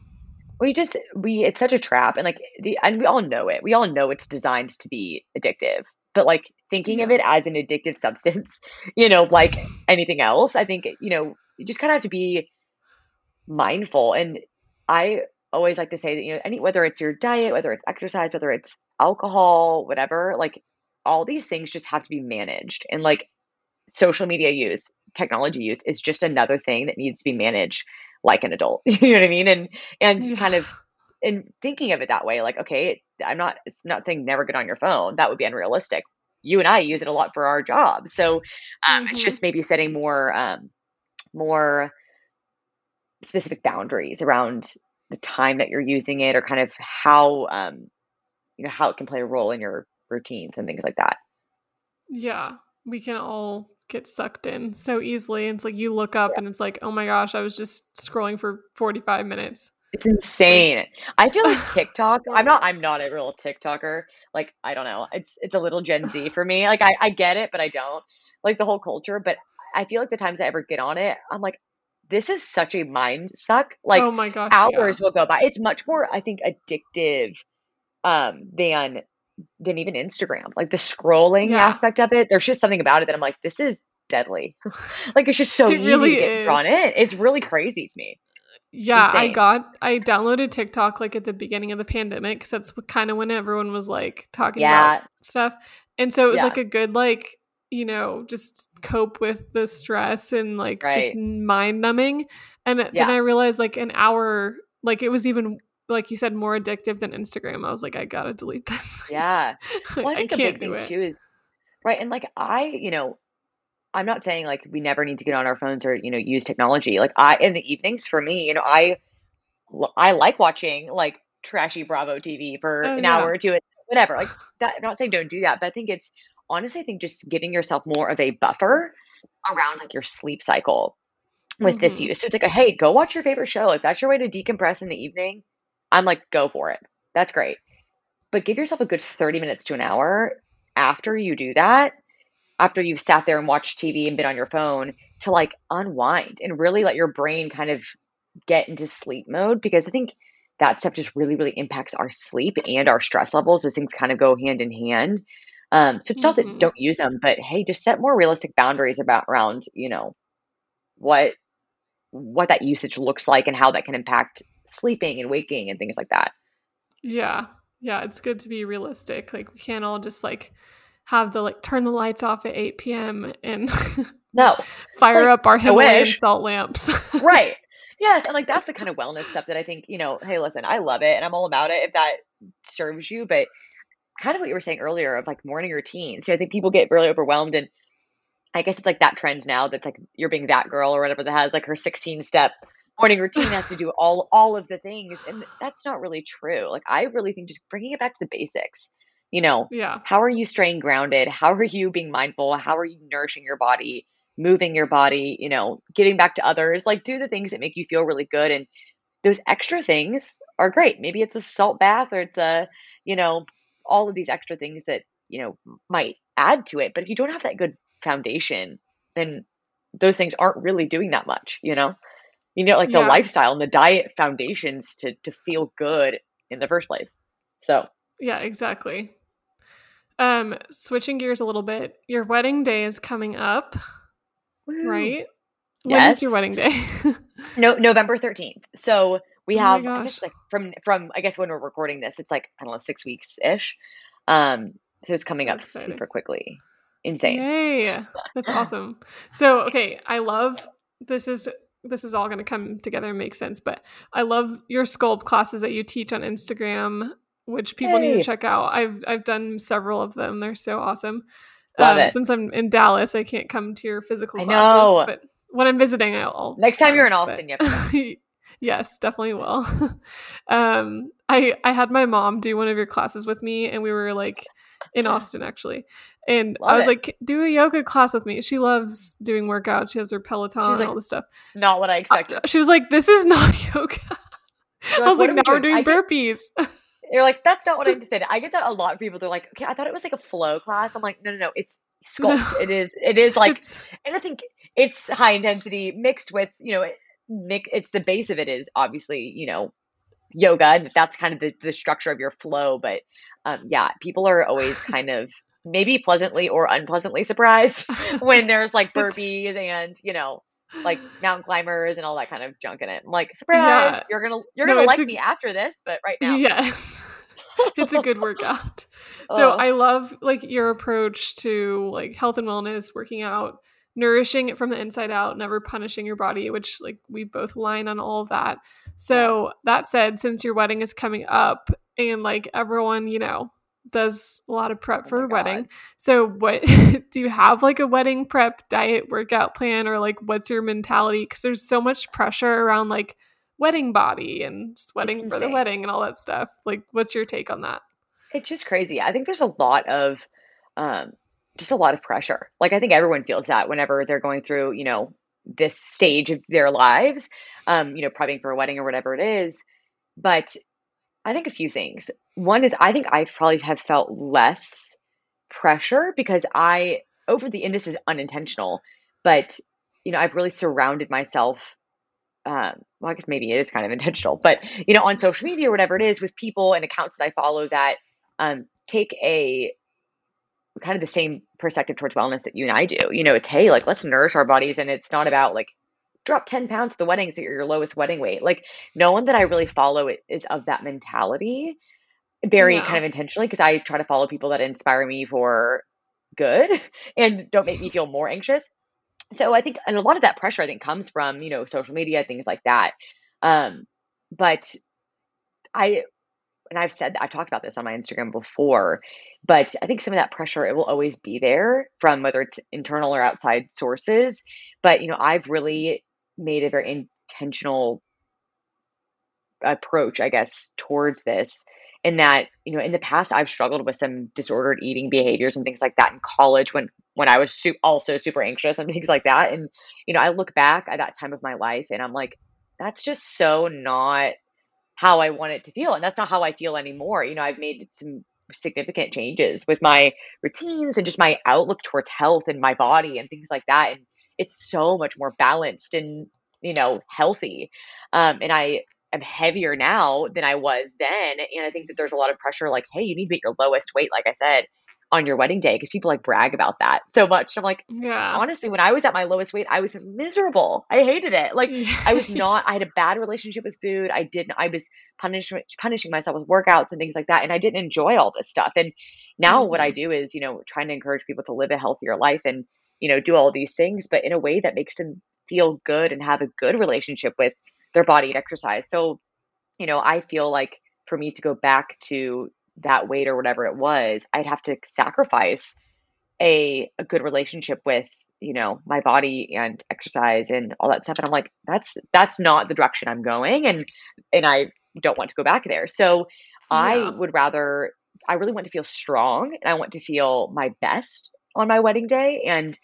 we just we it's such a trap and like the and we all know it. We all know it's designed to be addictive. But like thinking of it as an addictive substance, you know, like anything else, I think, you know, you just kind of have to be mindful. And I always like to say that, you know, any whether it's your diet, whether it's exercise, whether it's alcohol, whatever, like all these things just have to be managed. And like social media use, technology use is just another thing that needs to be managed like an adult. you know what I mean? And and Yeah. kind of in thinking of it that way, like, okay, I'm not it's not saying never get on your phone. That would be unrealistic. You and I use it a lot for our job. So um, it's Mhm. just maybe setting more um, more specific boundaries around the time that you're using it or kind of how um, you know how it can play a role in your routines and things like that. Yeah, we can all get sucked in so easily. It's like you look up and it's like, oh my gosh, I was just scrolling for 45 minutes. It's insane. I feel like TikTok. I'm not. I'm not a real TikToker. Like I don't know. It's it's a little Gen Z for me. Like I I get it, but I don't like the whole culture. But I feel like the times I ever get on it, I'm like, this is such a mind suck. Like oh my gosh, yeah. hours will go by. It's much more, I think, addictive um than than even Instagram. Like the scrolling Yeah. aspect of it. There's just something about it that I'm like, this is deadly. like it's just so It easy really to get is. drawn in. It's really crazy to me. Yeah, I got I downloaded TikTok like at the beginning of the pandemic because that's kind of when everyone was like talking Yeah. about stuff, and so it was Yeah. like a good like you know just cope with the stress and like just mind numbing. And then I realized like an hour like it was even like you said more addictive than Instagram. I was like I gotta delete this. Yeah. Like, Well, I I can't big do thing it. too is right, and like I, you know, I'm not saying like we never need to get on our phones or you know use technology. Like I in the evenings for me, you know, I I like watching like trashy Bravo TV for Oh an yeah, hour or two, whatever. Like that. I'm not saying don't do that, but I think it's honestly, I think just giving yourself more of a buffer around like your sleep cycle with this hmm use. So it's like, a, hey, go watch your favorite show. If that's your way to decompress in the evening, I'm like, go for it. That's great. But give yourself a good 30 minutes to an hour after you do that, after you've sat there and watched TV and been on your phone to like unwind and really let your brain kind of get into sleep mode because I think that stuff just really, really impacts our sleep and our stress levels. Those things kind of go hand in hand. Um, so it's not that hmm don't use them, but hey, just set more realistic boundaries about around, you know, what what that usage looks like and how that can impact sleeping and waking and things like that. Yeah. Yeah, it's good to be realistic. Like we can't all just like have the like turn the lights off at 8 p.m. and No, fire like up our Himalayan salt lamps. Right. Yes, and like that's the kind of wellness stuff that I think, you know, hey, listen, I love it and I'm all about it if that serves you, but kind of what you were saying earlier of like morning routines. So I think people get really overwhelmed and I guess it's like that trend now that's like you're being that girl or whatever that has like her 16 step morning routine has to do all all of the things and that's not really true. Like I really think just bringing it back to the basics. You know, yeah. how are you staying grounded? How are you being mindful? How are you nourishing your body, moving your body, you know, giving back to others? Like do the things that make you feel really good and those extra things are great. Maybe it's a salt bath or it's a, you know, all of these extra things that, you know, might add to it. But if you don't have that good foundation, then those things aren't really doing that much, you know? You know, like the Yeah. lifestyle and the diet foundations to to feel good in the first place. So Yeah, exactly. Um switching gears a little bit. Your wedding day is coming up, woo. right? When is your wedding day? No, November 13th. So we oh have, I guess, like from from I guess when we're recording this, it's like I don't know, six weeks ish. Um, so it's coming So up exciting. super quickly. Insane. Yay. That's awesome. So, okay, I love this is this is all going to come together and make sense, but I love your sculpt classes that you teach on Instagram, which people need to check out. I've I've done several of them. They're so awesome. Love Um, it. since I'm in Dallas, I can't come to your physical I classes, know. but when I'm visiting, I'll Next time you're in. Austin, But you have to come. yes, definitely will. um, I I had my mom do one of your classes with me, and we were like in Austin actually, and I was it. like, do a yoga class with me. She loves doing workouts. She has her Peloton She's and like, all this stuff. not what I Uh, expected. she was like, this is not yoga. You're I was like, like, now we're we doing? doing I get burpees. You're like, that's not what I anticipated. I get that a lot of people. They're like, okay, I thought it was like a flow class. I'm like, no, no, no, it's no, sculpt. It is, it is like, it's and I think it's high intensity mixed with, you know, it. It's the base of it is obviously, you know, yoga and that's kind of the, the structure of your flow. But um, yeah, people are always kind of maybe pleasantly or unpleasantly surprised when there's like burpees and you know like mountain climbers and all that kind of junk in it. I'm like, surprise, yeah. you're gonna you're no, gonna like a, me after this, but right now. Yes. it's a good workout. So I love like your approach to like health and wellness, working out, nourishing it from the inside out, never punishing your body, which like we both align on all of that. So that said, since your wedding is coming up and like everyone, you know, does a lot of prep oh for a wedding. So what do you have like a wedding prep diet workout plan or like what's your mentality cuz there's so much pressure around like wedding body and sweating for the wedding and all that stuff. Like what's your take on that? It's just crazy. I think there's a lot of um just a lot of pressure. Like I think everyone feels that whenever they're going through, you know, this stage of their lives, um, you know, prepping for a wedding or whatever it is. But I think a few things. One is I think I probably have felt less pressure because I over the and this is unintentional, but you know, I've really surrounded myself um, well, I guess maybe it is kind of intentional, but you know, on social media or whatever it is, with people and accounts that I follow that um, take a kind of the same perspective towards wellness that you and I do. You know, it's hey, like let's nourish our bodies, and it's not about like drop 10 pounds at the wedding so you're your lowest wedding weight. Like no one that I really follow is of that mentality very kind of intentionally because I try to follow people that inspire me for good and don't make me feel more anxious. So I think and a lot of that pressure I think comes from, you know, social media, things like that. Um but I and I've said I've talked about this on my Instagram before, but I think some of that pressure it will always be there from whether it's internal or outside sources. But you know, I've really made a very intentional approach, I guess, towards this. In that, you know, in the past, I've struggled with some disordered eating behaviors and things like that in college when when I was su- also super anxious and things like that. And you know, I look back at that time of my life and I'm like, that's just so not how I want it to feel, and that's not how I feel anymore. You know, I've made some significant changes with my routines and just my outlook towards health and my body and things like that. And it's so much more balanced and you know healthy um, and i am heavier now than i was then and i think that there's a lot of pressure like hey you need to be at your lowest weight like i said on your wedding day because people like brag about that so much. I'm like yeah. Honestly when i was at my lowest weight i was miserable. I hated it. Like i was not i had a bad relationship with food. I didn't i was punishing punishing myself with workouts and things like that and i didn't enjoy all this stuff and now mm-hmm. what i do is you know trying to encourage people to live a healthier life and you know, do all these things, but in a way that makes them feel good and have a good relationship with their body and exercise. So, you know, I feel like for me to go back to that weight or whatever it was, I'd have to sacrifice a a good relationship with, you know, my body and exercise and all that stuff. And I'm like, that's that's not the direction I'm going and and I don't want to go back there. So yeah. I would rather I really want to feel strong and I want to feel my best on my wedding day and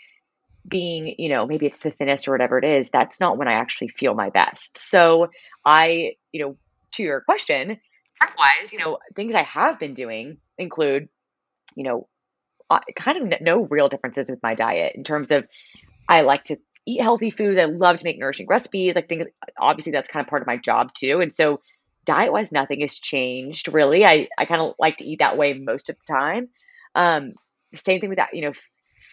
being, you know, maybe it's the thinnest or whatever it is, that's not when I actually feel my best. So I, you know, to your question, prep wise, you know, things I have been doing include, you know, kind of no real differences with my diet in terms of I like to eat healthy foods. I love to make nourishing recipes. Like things, obviously that's kind of part of my job too. And so diet wise, nothing has changed really. I, I kind of like to eat that way most of the time. Um, same thing with that, you know,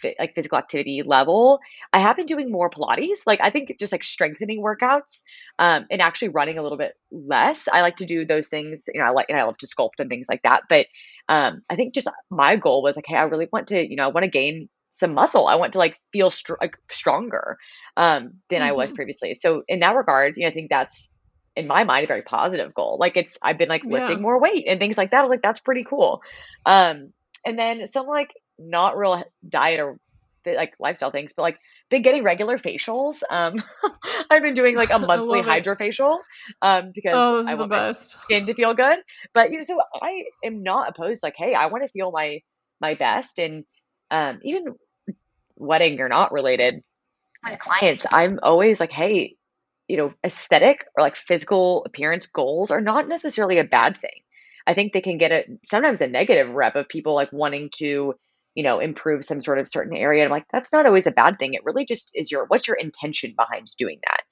fit, like physical activity level. I have been doing more Pilates, like I think just like strengthening workouts, um, and actually running a little bit less. I like to do those things, you know, I like and I love to sculpt and things like that. But um, I think just my goal was like, hey, I really want to, you know, I want to gain some muscle. I want to like feel str- like stronger um, than mm-hmm. I was mm-hmm. previously. So in that regard, you know, I think that's in my mind a very positive goal. Like it's I've been like lifting yeah. more weight and things like that. I was like, that's pretty cool. Um, and then some like not real diet or like lifestyle things, but like been getting regular facials. Um, I've been doing like a monthly hydrofacial um, because oh, I want my skin to feel good. But you know, so I am not opposed. Like, hey, I want to feel my my best, and um, even wedding or not related, my clients, I'm always like, hey, you know, aesthetic or like physical appearance goals are not necessarily a bad thing. I think they can get a sometimes a negative rep of people like wanting to, you know, improve some sort of certain area. I'm like, that's not always a bad thing. It really just is your what's your intention behind doing that?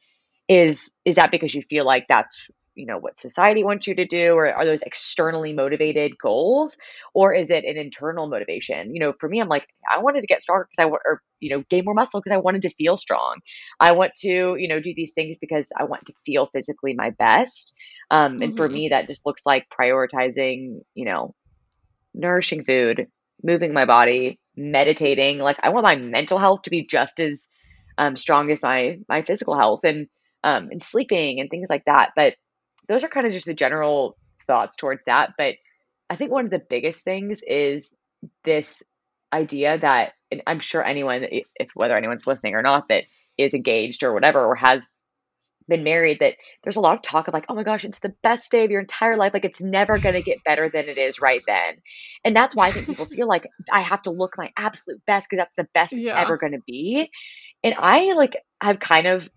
Is is that because you feel like that's you know what society wants you to do or are those externally motivated goals or is it an internal motivation you know for me i'm like i wanted to get stronger because i want or you know gain more muscle because i wanted to feel strong i want to you know do these things because i want to feel physically my best um, and mm-hmm. for me that just looks like prioritizing you know nourishing food moving my body meditating like i want my mental health to be just as um, strong as my my physical health and um, and sleeping and things like that. But those are kind of just the general thoughts towards that. But I think one of the biggest things is this idea that and I'm sure anyone, if whether anyone's listening or not, that is engaged or whatever or has been married, that there's a lot of talk of like, oh my gosh, it's the best day of your entire life. Like it's never going to get better than it is right then. And that's why I think people feel like I have to look my absolute best because that's the best yeah. it's ever going to be. And I like have kind of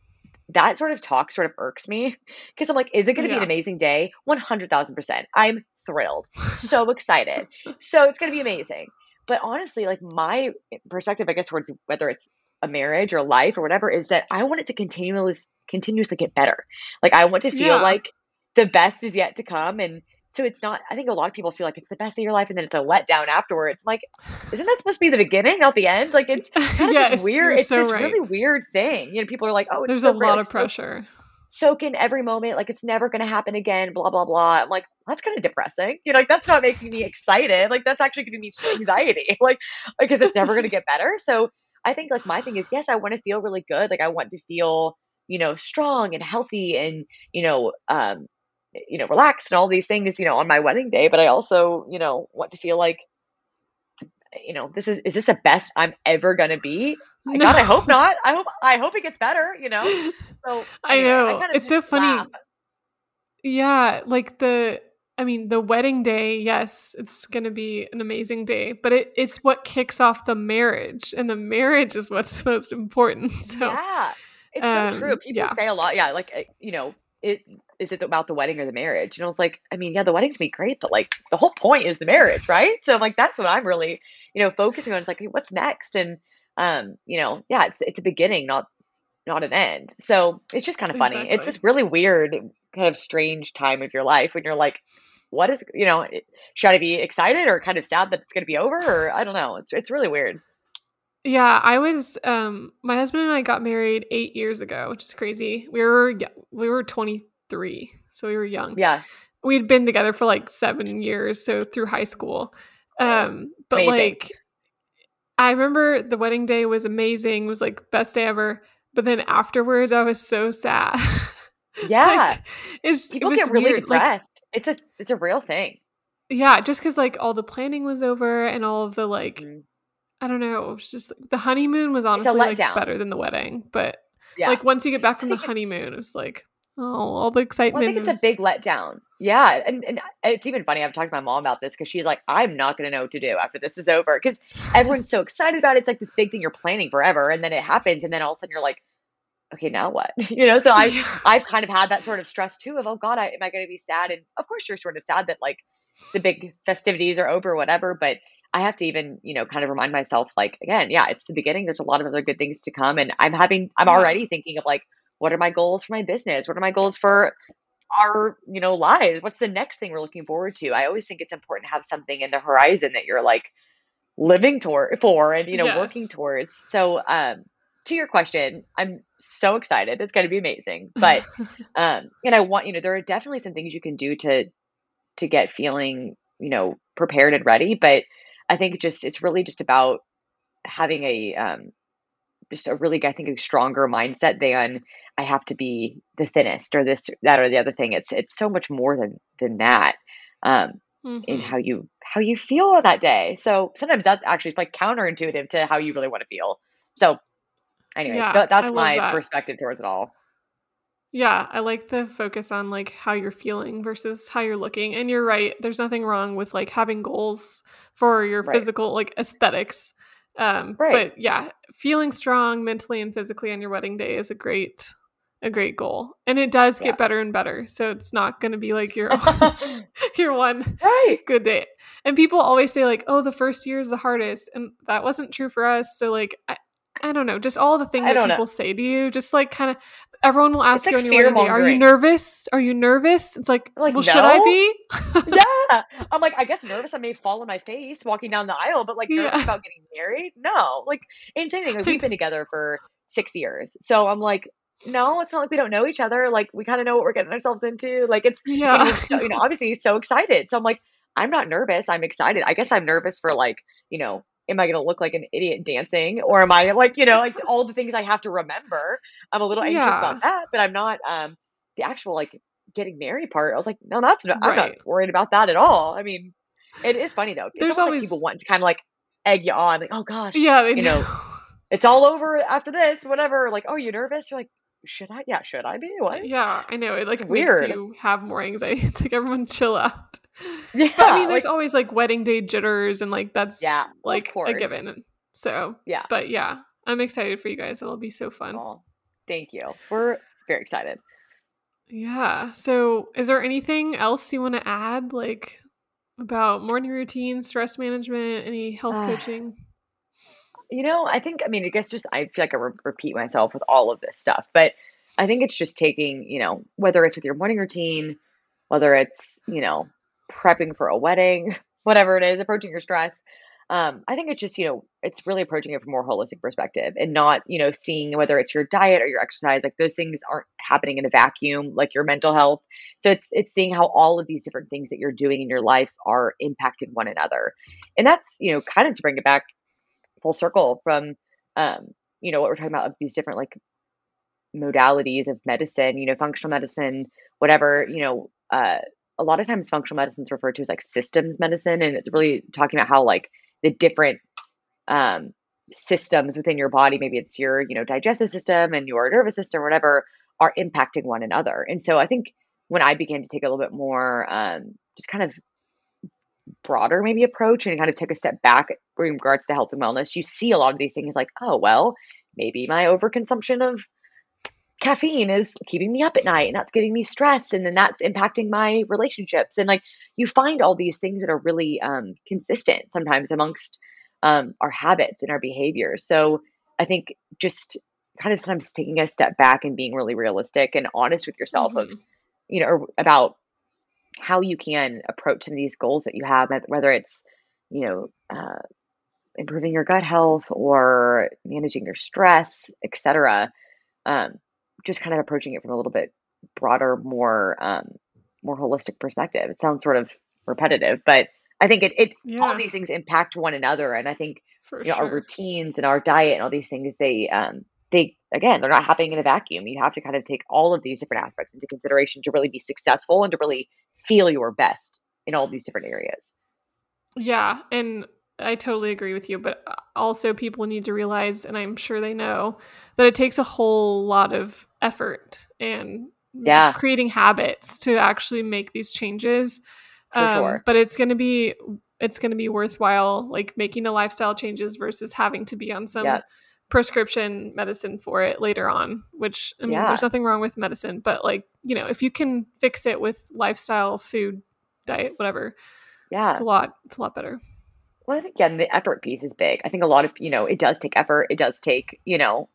that sort of talk sort of irks me because I'm like, is it going to yeah. be an amazing day? 100,000%. I'm thrilled, so excited. So it's going to be amazing. But honestly, like my perspective, I guess, towards whether it's a marriage or life or whatever, is that I want it to continually, continuously get better. Like I want to feel yeah. like the best is yet to come. And so it's not, I think a lot of people feel like it's the best of your life and then it's a letdown afterwards. I'm like, isn't that supposed to be the beginning, not the end? Like it's kind of yes, this weird, it's so this right. really weird thing. You know, people are like, oh, there's so a lot of pressure. Soak, soak in every moment, like it's never going to happen again, blah, blah, blah. I'm like, that's kind of depressing. You know, like that's not making me excited. Like that's actually giving me anxiety, like, because it's never going to get better. So I think like my thing is, yes, I want to feel really good. Like I want to feel, you know, strong and healthy and, you know, um, you know, relaxed and all these things, you know, on my wedding day, but I also, you know, want to feel like, you know, this is is this the best I'm ever gonna be? No. God, I hope not. I hope I hope it gets better, you know. So anyway, I know I it's so funny. Laugh. Yeah, like the I mean, the wedding day, yes, it's going to be an amazing day, but it, it's what kicks off the marriage, and the marriage is what's most important. So, yeah, it's um, so true. People yeah. say a lot, yeah, like, eh, you know, it is it about the wedding or the marriage? And I was like, I mean, yeah, the wedding's gonna be great, but like the whole point is the marriage, right? So I'm like, that's what I'm really, you know, focusing on. It's like, what's next? And um, you know, yeah, it's it's a beginning, not not an end. So it's just kind of funny. Exactly. It's this really weird, kind of strange time of your life when you're like, what is you know, should I be excited or kind of sad that it's gonna be over? Or I don't know. It's it's really weird. Yeah, I was um my husband and I got married 8 years ago, which is crazy. We were we were 23, so we were young. Yeah. We'd been together for like 7 years, so through high school. Um but amazing. like I remember the wedding day was amazing, it was like best day ever, but then afterwards I was so sad. Yeah. like, it's People it get really weird. depressed. Like, it's a it's a real thing. Yeah, just cuz like all the planning was over and all of the like mm-hmm I don't know. It was just the honeymoon was honestly like better than the wedding, but yeah. like once you get back from the honeymoon, it's like oh, all the excitement. Well, I think it's a big letdown. Yeah, and, and it's even funny. I've talked to my mom about this because she's like, I'm not going to know what to do after this is over because everyone's so excited about it. It's like this big thing you're planning forever, and then it happens, and then all of a sudden you're like, okay, now what? you know. So I I've kind of had that sort of stress too of oh God, I, am I going to be sad? And of course you're sort of sad that like the big festivities are over, or whatever, but I have to even, you know, kind of remind myself, like, again, yeah, it's the beginning. There's a lot of other good things to come. And I'm having, I'm already thinking of like, what are my goals for my business? What are my goals for our, you know, lives? What's the next thing we're looking forward to? I always think it's important to have something in the horizon that you're like living toward for and, you know, yes. working towards. So, um, to your question, I'm so excited. It's going to be amazing. But, um, and I want, you know, there are definitely some things you can do to, to get feeling, you know, prepared and ready. But, I think just it's really just about having a um, just a really I think a stronger mindset than I have to be the thinnest or this that or the other thing. It's it's so much more than than that um, mm-hmm. in how you how you feel on that day. So sometimes that's actually like counterintuitive to how you really want to feel. So anyway, yeah, that's my that. perspective towards it all. Yeah, I like the focus on like how you're feeling versus how you're looking. And you're right, there's nothing wrong with like having goals for your right. physical like aesthetics. Um right. but yeah, feeling strong mentally and physically on your wedding day is a great a great goal. And it does get yeah. better and better. So it's not going to be like your your one right. good day. And people always say like, "Oh, the first year is the hardest." And that wasn't true for us. So like I, I don't know, just all the things that people know. say to you, just like kind of everyone will ask It's you like your wedding are you nervous? Are you nervous? It's like, Like, well, should I be? yeah. I'm like, I guess nervous. I may fall on my face walking down the aisle, but like nervous Yeah. about getting married? No. Like, insane thing. Like, we've been together for six years. So I'm like, no, it's not like we don't know each other. Like, we kind of know what we're getting ourselves into. Like, it's, Yeah. so, you know, obviously so excited. So I'm like, I'm not nervous. I'm excited. I guess I'm nervous for like, you know, am I going to look like an idiot dancing or am I like, you know, like all the things I have to remember. I'm a little anxious Yeah. about that, but I'm not, um, the actual like getting married part. I was like, no, that's not, I'm not worried about that at all. I mean, it is funny though. It's There's always- like people want to kind of like egg you on, like, oh gosh, yeah, they you do. know, it's all over after this, whatever. Like, oh, you nervous? You're like, should I? Yeah, should I be? What? Yeah, I know. It like It's makes weird. you have more anxiety. It's like everyone chill out. Yeah, But I mean, there's like, always like wedding day jitters, and like that's Yeah, like a given. So, yeah. but yeah, I'm excited for you guys. It'll be so fun. Oh, thank you. We're very excited. Yeah. So, is there anything else you want to add, like about morning routines, stress management, any health Ah. coaching? You know, I think, I mean, I guess just I feel like I re- repeat myself with all of this stuff, but I think it's just taking, you know, whether it's with your morning routine, whether it's, you know, prepping for a wedding, whatever it is, approaching your stress. Um, I think it's just, you know, it's really approaching it from a more holistic perspective and not, you know, seeing whether it's your diet or your exercise, like those things aren't happening in a vacuum, like your mental health. So it's it's seeing how all of these different things that you're doing in your life are impacting one another. And that's, you know, kind of to bring it back full circle from um, you know, what we're talking about of these different like modalities of medicine, you know, functional medicine, whatever, you know, uh, a lot of times functional medicine is referred to as like systems medicine. And it's really talking about how like the different um, systems within your body, maybe it's your, you know, digestive system and your nervous system, or whatever, are impacting one another. And so I think when I began to take a little bit more um, just kind of broader maybe approach and kind of took a step back in regards to health and wellness, you see a lot of these things like, oh, well, maybe my overconsumption of caffeine is keeping me up at night and that's giving me stress and then that's impacting my relationships. And like you find all these things that are really um, consistent sometimes amongst um, our habits and our behaviors so i think just kind of sometimes taking a step back and being really realistic and honest with yourself of Mhm. you know about how you can approach some of these goals that you have whether it's you know uh, improving your gut health or managing your stress etc um, just kind of approaching it from a little bit broader more um, more holistic perspective. It sounds sort of repetitive but i think it, it all these things impact one another and i think you know, our routines and our diet and all these things they um they again they're not happening in a vacuum. You have to kind of take all of these different aspects into consideration to really be successful and to really feel your best in all these different areas. Yeah, and I totally agree with you, but uh, also people need to realize and I'm sure they know that it takes a whole lot of effort and Yeah. creating habits to actually make these changes. Um, sure. But it's going to be it's going to be worthwhile like making the lifestyle changes versus having to be on some Yep. prescription medicine for it later on, which I mean Yeah. there's nothing wrong with medicine, but like, you know, if you can fix it with lifestyle, food, diet, whatever, yeah it's a lot it's a lot better. Well i think again the effort piece is big. I think a lot of you know it does take effort. It does take you know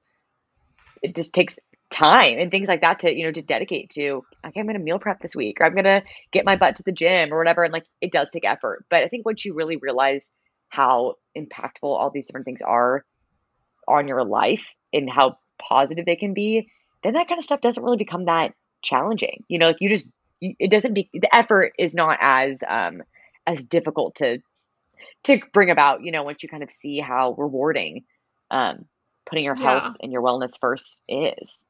it just takes time and things like that to you know to dedicate to okay i'm gonna meal prep this week or i'm gonna get my butt to the gym or whatever. And like it does take effort. But i think once you really realize how impactful all these different things are on your life and how positive they can be then that kind of stuff doesn't really become that challenging. You know like you just it doesn't be the effort is not as um as difficult to to bring about you know once you kind of see how rewarding um putting your Yeah. health and your wellness first is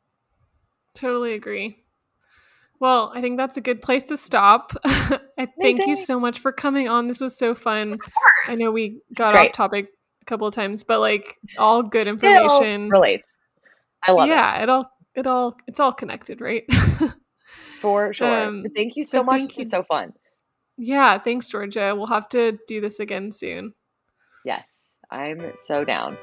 Totally agree. Well, I think that's a good place to stop. I thank you so much for coming on. This was so fun. I know we got off topic a couple of times, but like all good It all information. relates i love it yeah, it all it all it's all connected, right? for sure Um, thank you so much this you. is so fun yeah, thanks Georgia. We'll have to do this again soon. yes i'm so down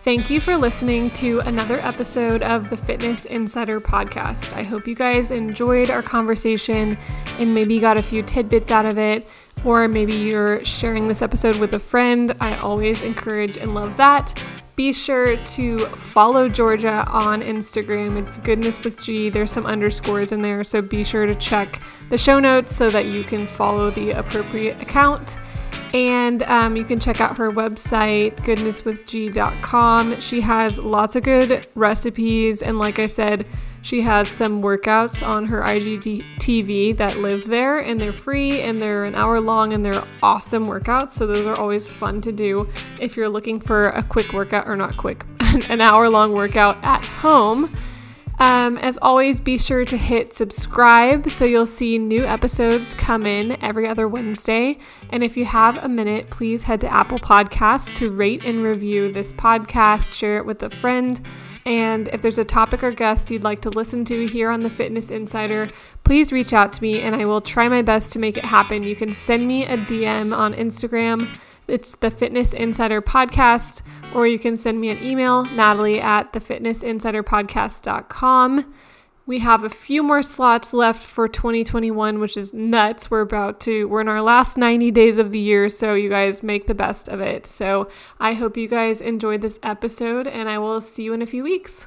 Thank you for listening to another episode of the Fitness Insider podcast. I hope you guys enjoyed our conversation and maybe got a few tidbits out of it, or maybe you're sharing this episode with a friend. I always encourage and love that. Be sure to follow Georgia on Instagram. It's goodness with G. There's some underscores in there, so be sure to check the show notes so that you can follow the appropriate account. And um, you can check out her website, goodnesswithg.com. She has lots of good recipes. And like I said, she has some workouts on her IGTV that live there, and they're free and they're an hour long and they're awesome workouts. So those are always fun to do if you're looking for a quick workout, or not quick, an hour long workout at home. Um, as always, be sure to hit subscribe so you'll see new episodes come in every other Wednesday. And if you have a minute, please head to Apple Podcasts to rate and review this podcast, share it with a friend. And if there's a topic or guest you'd like to listen to here on the Fitness Insider, please reach out to me and I will try my best to make it happen. You can send me a DM on Instagram. It's the Fitness Insider Podcast or you can send me an email, natalie at thefitnessinsiderpodcast.com. We have a few more slots left for 2021, which is nuts. We're about to, we're in our last 90 days of the year, so you guys make the best of it. So I hope you guys enjoyed this episode, and I will see you in a few weeks.